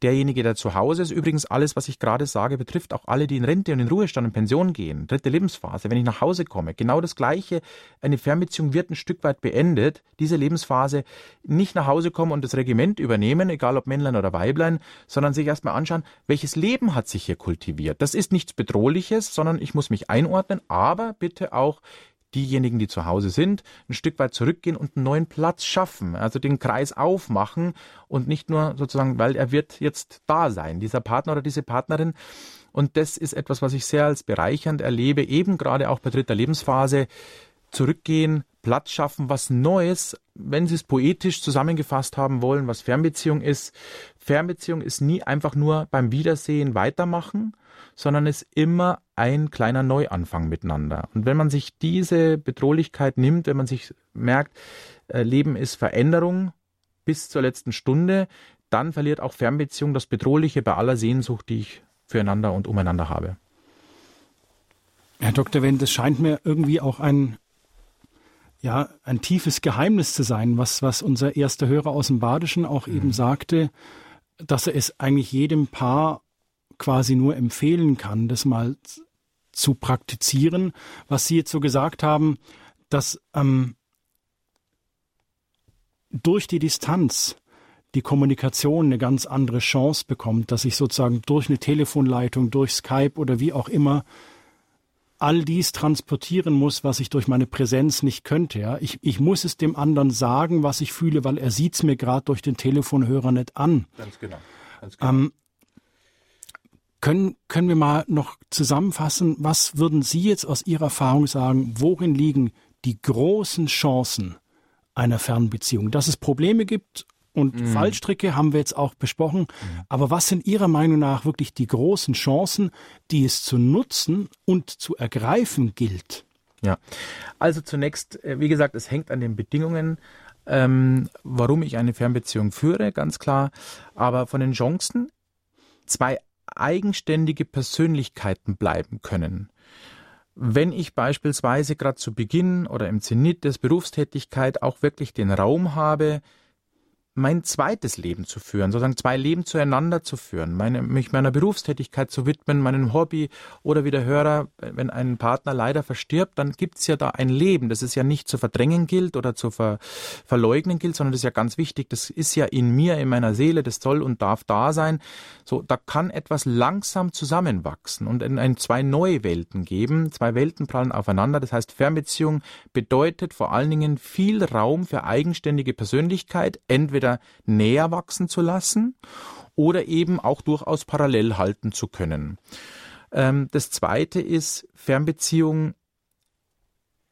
derjenige, der zu Hause ist, übrigens alles, was ich gerade sage, betrifft auch alle, die in Rente und in Ruhestand und Pension gehen. Dritte Lebensphase, wenn ich nach Hause komme. Genau das Gleiche. Eine Fernbeziehung wird ein Stück weit beendet. Diese Lebensphase nicht nach Hause kommen und das Regiment übernehmen, egal ob Männlein oder Weiblein, sondern sich erstmal anschauen, welches Leben hat sich hier kultiviert. Das ist nichts Bedrohliches sondern ich muss mich einordnen, aber bitte auch diejenigen, die zu Hause sind, ein Stück weit zurückgehen und einen neuen Platz schaffen, also den Kreis aufmachen und nicht nur sozusagen, weil er wird jetzt da sein, dieser Partner oder diese Partnerin. Und das ist etwas, was ich sehr als bereichernd erlebe, eben gerade auch bei dritter Lebensphase, zurückgehen, Platz schaffen, was Neues, wenn Sie es poetisch zusammengefasst haben wollen, was Fernbeziehung ist. Fernbeziehung ist nie einfach nur beim Wiedersehen weitermachen, sondern ist immer ein kleiner Neuanfang miteinander. Und wenn man sich diese Bedrohlichkeit nimmt, wenn man sich merkt, äh, Leben ist Veränderung bis zur letzten Stunde, dann verliert auch Fernbeziehung das Bedrohliche bei aller Sehnsucht, die ich füreinander und umeinander habe. Herr Dr. Wendt, es scheint mir irgendwie auch ein, ja, ein tiefes Geheimnis zu sein, was, was unser erster Hörer aus dem Badischen auch mhm. eben sagte dass er es eigentlich jedem Paar quasi nur empfehlen kann, das mal zu praktizieren, was Sie jetzt so gesagt haben, dass ähm, durch die Distanz die Kommunikation eine ganz andere Chance bekommt, dass ich sozusagen durch eine Telefonleitung, durch Skype oder wie auch immer all dies transportieren muss, was ich durch meine Präsenz nicht könnte. Ja? Ich, ich muss es dem anderen sagen, was ich fühle, weil er sieht es mir gerade durch den Telefonhörer nicht an. Ganz genau. Ganz genau. Ähm, können, können wir mal noch zusammenfassen, was würden Sie jetzt aus Ihrer Erfahrung sagen, worin liegen die großen Chancen einer Fernbeziehung? Dass es Probleme gibt und mhm. Fallstricke haben wir jetzt auch besprochen. Mhm. Aber was sind Ihrer Meinung nach wirklich die großen Chancen, die es zu nutzen und zu ergreifen gilt? Ja, also zunächst, äh, wie gesagt, es hängt an den Bedingungen, ähm, warum ich eine Fernbeziehung führe, ganz klar. Aber von den Chancen, zwei eigenständige Persönlichkeiten bleiben können. Wenn ich beispielsweise gerade zu Beginn oder im Zenit des Berufstätigkeit auch wirklich den Raum habe, mein zweites Leben zu führen, sozusagen zwei Leben zueinander zu führen, meine, mich meiner Berufstätigkeit zu widmen, meinem Hobby oder wie der Hörer, wenn ein Partner leider verstirbt, dann gibt's ja da ein Leben, das ist ja nicht zu verdrängen gilt oder zu ver, verleugnen gilt, sondern das ist ja ganz wichtig, das ist ja in mir, in meiner Seele, das soll und darf da sein. So, da kann etwas langsam zusammenwachsen und in ein, zwei neue Welten geben, zwei Welten prallen aufeinander, das heißt Fernbeziehung bedeutet vor allen Dingen viel Raum für eigenständige Persönlichkeit, entweder entweder näher wachsen zu lassen oder eben auch durchaus parallel halten zu können. Ähm, das zweite ist, Fernbeziehung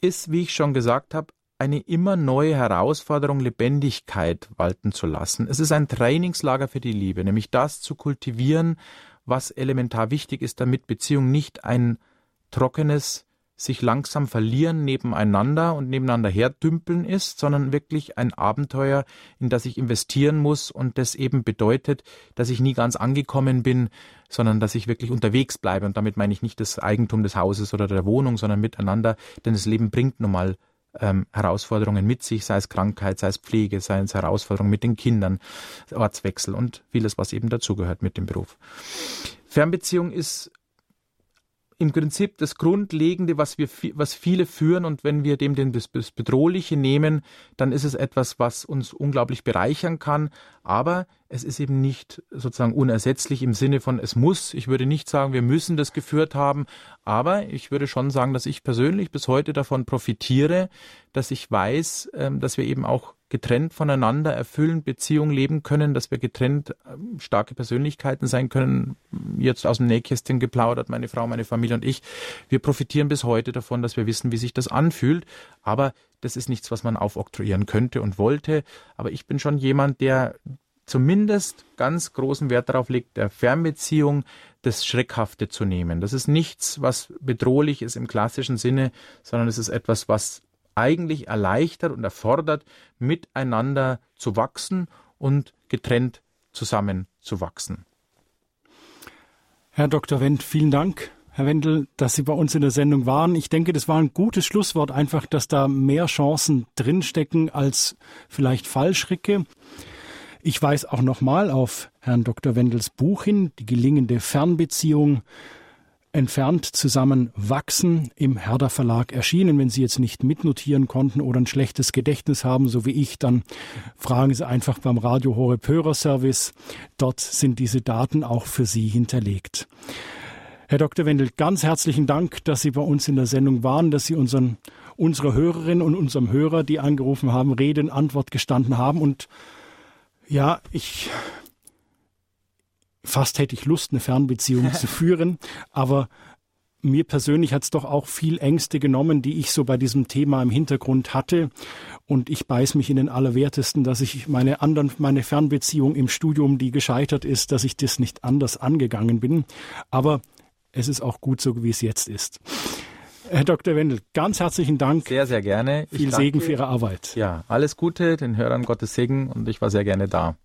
ist, wie ich schon gesagt habe, eine immer neue Herausforderung, Lebendigkeit walten zu lassen. Es ist ein Trainingslager für die Liebe, nämlich das zu kultivieren, was elementar wichtig ist, damit Beziehung nicht ein trockenes, sich langsam verlieren nebeneinander und nebeneinander herdümpeln ist, sondern wirklich ein Abenteuer, in das ich investieren muss und das eben bedeutet, dass ich nie ganz angekommen bin, sondern dass ich wirklich unterwegs bleibe. Und damit meine ich nicht das Eigentum des Hauses oder der Wohnung, sondern miteinander, denn das Leben bringt nun mal ähm, Herausforderungen mit sich, sei es Krankheit, sei es Pflege, sei es Herausforderungen mit den Kindern, Ortswechsel und vieles, was eben dazugehört mit dem Beruf. Fernbeziehung ist im Prinzip das Grundlegende, was wir, was viele führen und wenn wir dem den, das Bedrohliche nehmen, dann ist es etwas, was uns unglaublich bereichern kann. Aber es ist eben nicht sozusagen unersetzlich im Sinne von es muss. Ich würde nicht sagen, wir müssen das geführt haben, aber ich würde schon sagen, dass ich persönlich bis heute davon profitiere, dass ich weiß, ähm, dass wir eben auch getrennt voneinander erfüllen, Beziehung leben können, dass wir getrennt ähm, starke Persönlichkeiten sein können. Jetzt aus dem Nähkästchen geplaudert, meine Frau, meine Familie und ich. Wir profitieren bis heute davon, dass wir wissen, wie sich das anfühlt. Aber das ist nichts, was man aufoktroyieren könnte und wollte. Aber ich bin schon jemand, der zumindest ganz großen Wert darauf legt, der Fernbeziehung das Schreckhafte zu nehmen. Das ist nichts, was bedrohlich ist im klassischen Sinne, sondern es ist etwas, was eigentlich erleichtert und erfordert, miteinander zu wachsen und getrennt zusammenzuwachsen. Herr Dr. Wendt, vielen Dank. Herr Wendel, dass Sie bei uns in der Sendung waren. Ich denke, das war ein gutes Schlusswort, einfach, dass da mehr Chancen drinstecken als vielleicht Fallschricke. Ich weise auch nochmal auf Herrn Dr. Wendels Buch hin, die gelingende Fernbeziehung entfernt zusammen wachsen im Herder Verlag erschienen. Wenn Sie jetzt nicht mitnotieren konnten oder ein schlechtes Gedächtnis haben, so wie ich, dann fragen Sie einfach beim Radio Horeb Hörerservice. Dort sind diese Daten auch für Sie hinterlegt. Herr Dr. Wendel, ganz herzlichen Dank, dass Sie bei uns in der Sendung waren, dass Sie unseren, unserer Hörerin und unserem Hörer, die angerufen haben, Rede und Antwort gestanden haben. Und ja, ich fast hätte ich Lust, eine Fernbeziehung zu *laughs* führen, aber mir persönlich hat es doch auch viel Ängste genommen, die ich so bei diesem Thema im Hintergrund hatte. Und ich beiß mich in den Allerwertesten, dass ich meine anderen, meine Fernbeziehung im Studium, die gescheitert ist, dass ich das nicht anders angegangen bin. Aber es ist auch gut so, wie es jetzt ist. Herr Dr. Wendel, ganz herzlichen Dank. Sehr, sehr gerne. Viel Segen für Ihre Arbeit. Ja, alles Gute, den Hörern Gottes Segen und ich war sehr gerne da.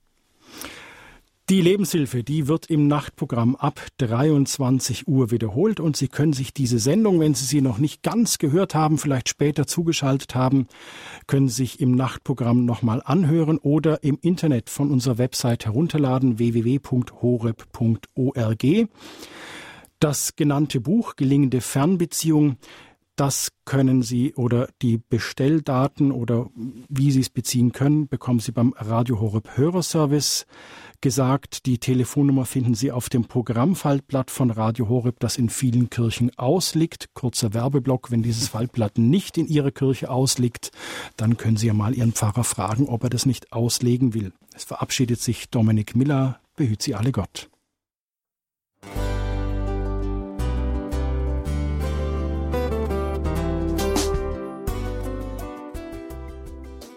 Die Lebenshilfe, die wird im Nachtprogramm ab 23 Uhr wiederholt und Sie können sich diese Sendung, wenn Sie sie noch nicht ganz gehört haben, vielleicht später zugeschaltet haben, können Sie sich im Nachtprogramm nochmal anhören oder im Internet von unserer Website herunterladen www.horeb.org. Das genannte Buch Gelingende Fernbeziehung das können Sie oder die Bestelldaten oder wie Sie es beziehen können, bekommen Sie beim Radio Horeb Hörerservice gesagt. Die Telefonnummer finden Sie auf dem Programmfaltblatt von Radio Horeb, das in vielen Kirchen ausliegt. Kurzer Werbeblock, wenn dieses Faltblatt nicht in Ihrer Kirche ausliegt, dann können Sie ja mal Ihren Pfarrer fragen, ob er das nicht auslegen will. Es verabschiedet sich Dominik Miller. Behüt Sie alle Gott.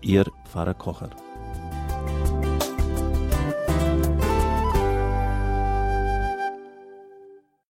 Ihr Pfarrer Kocher.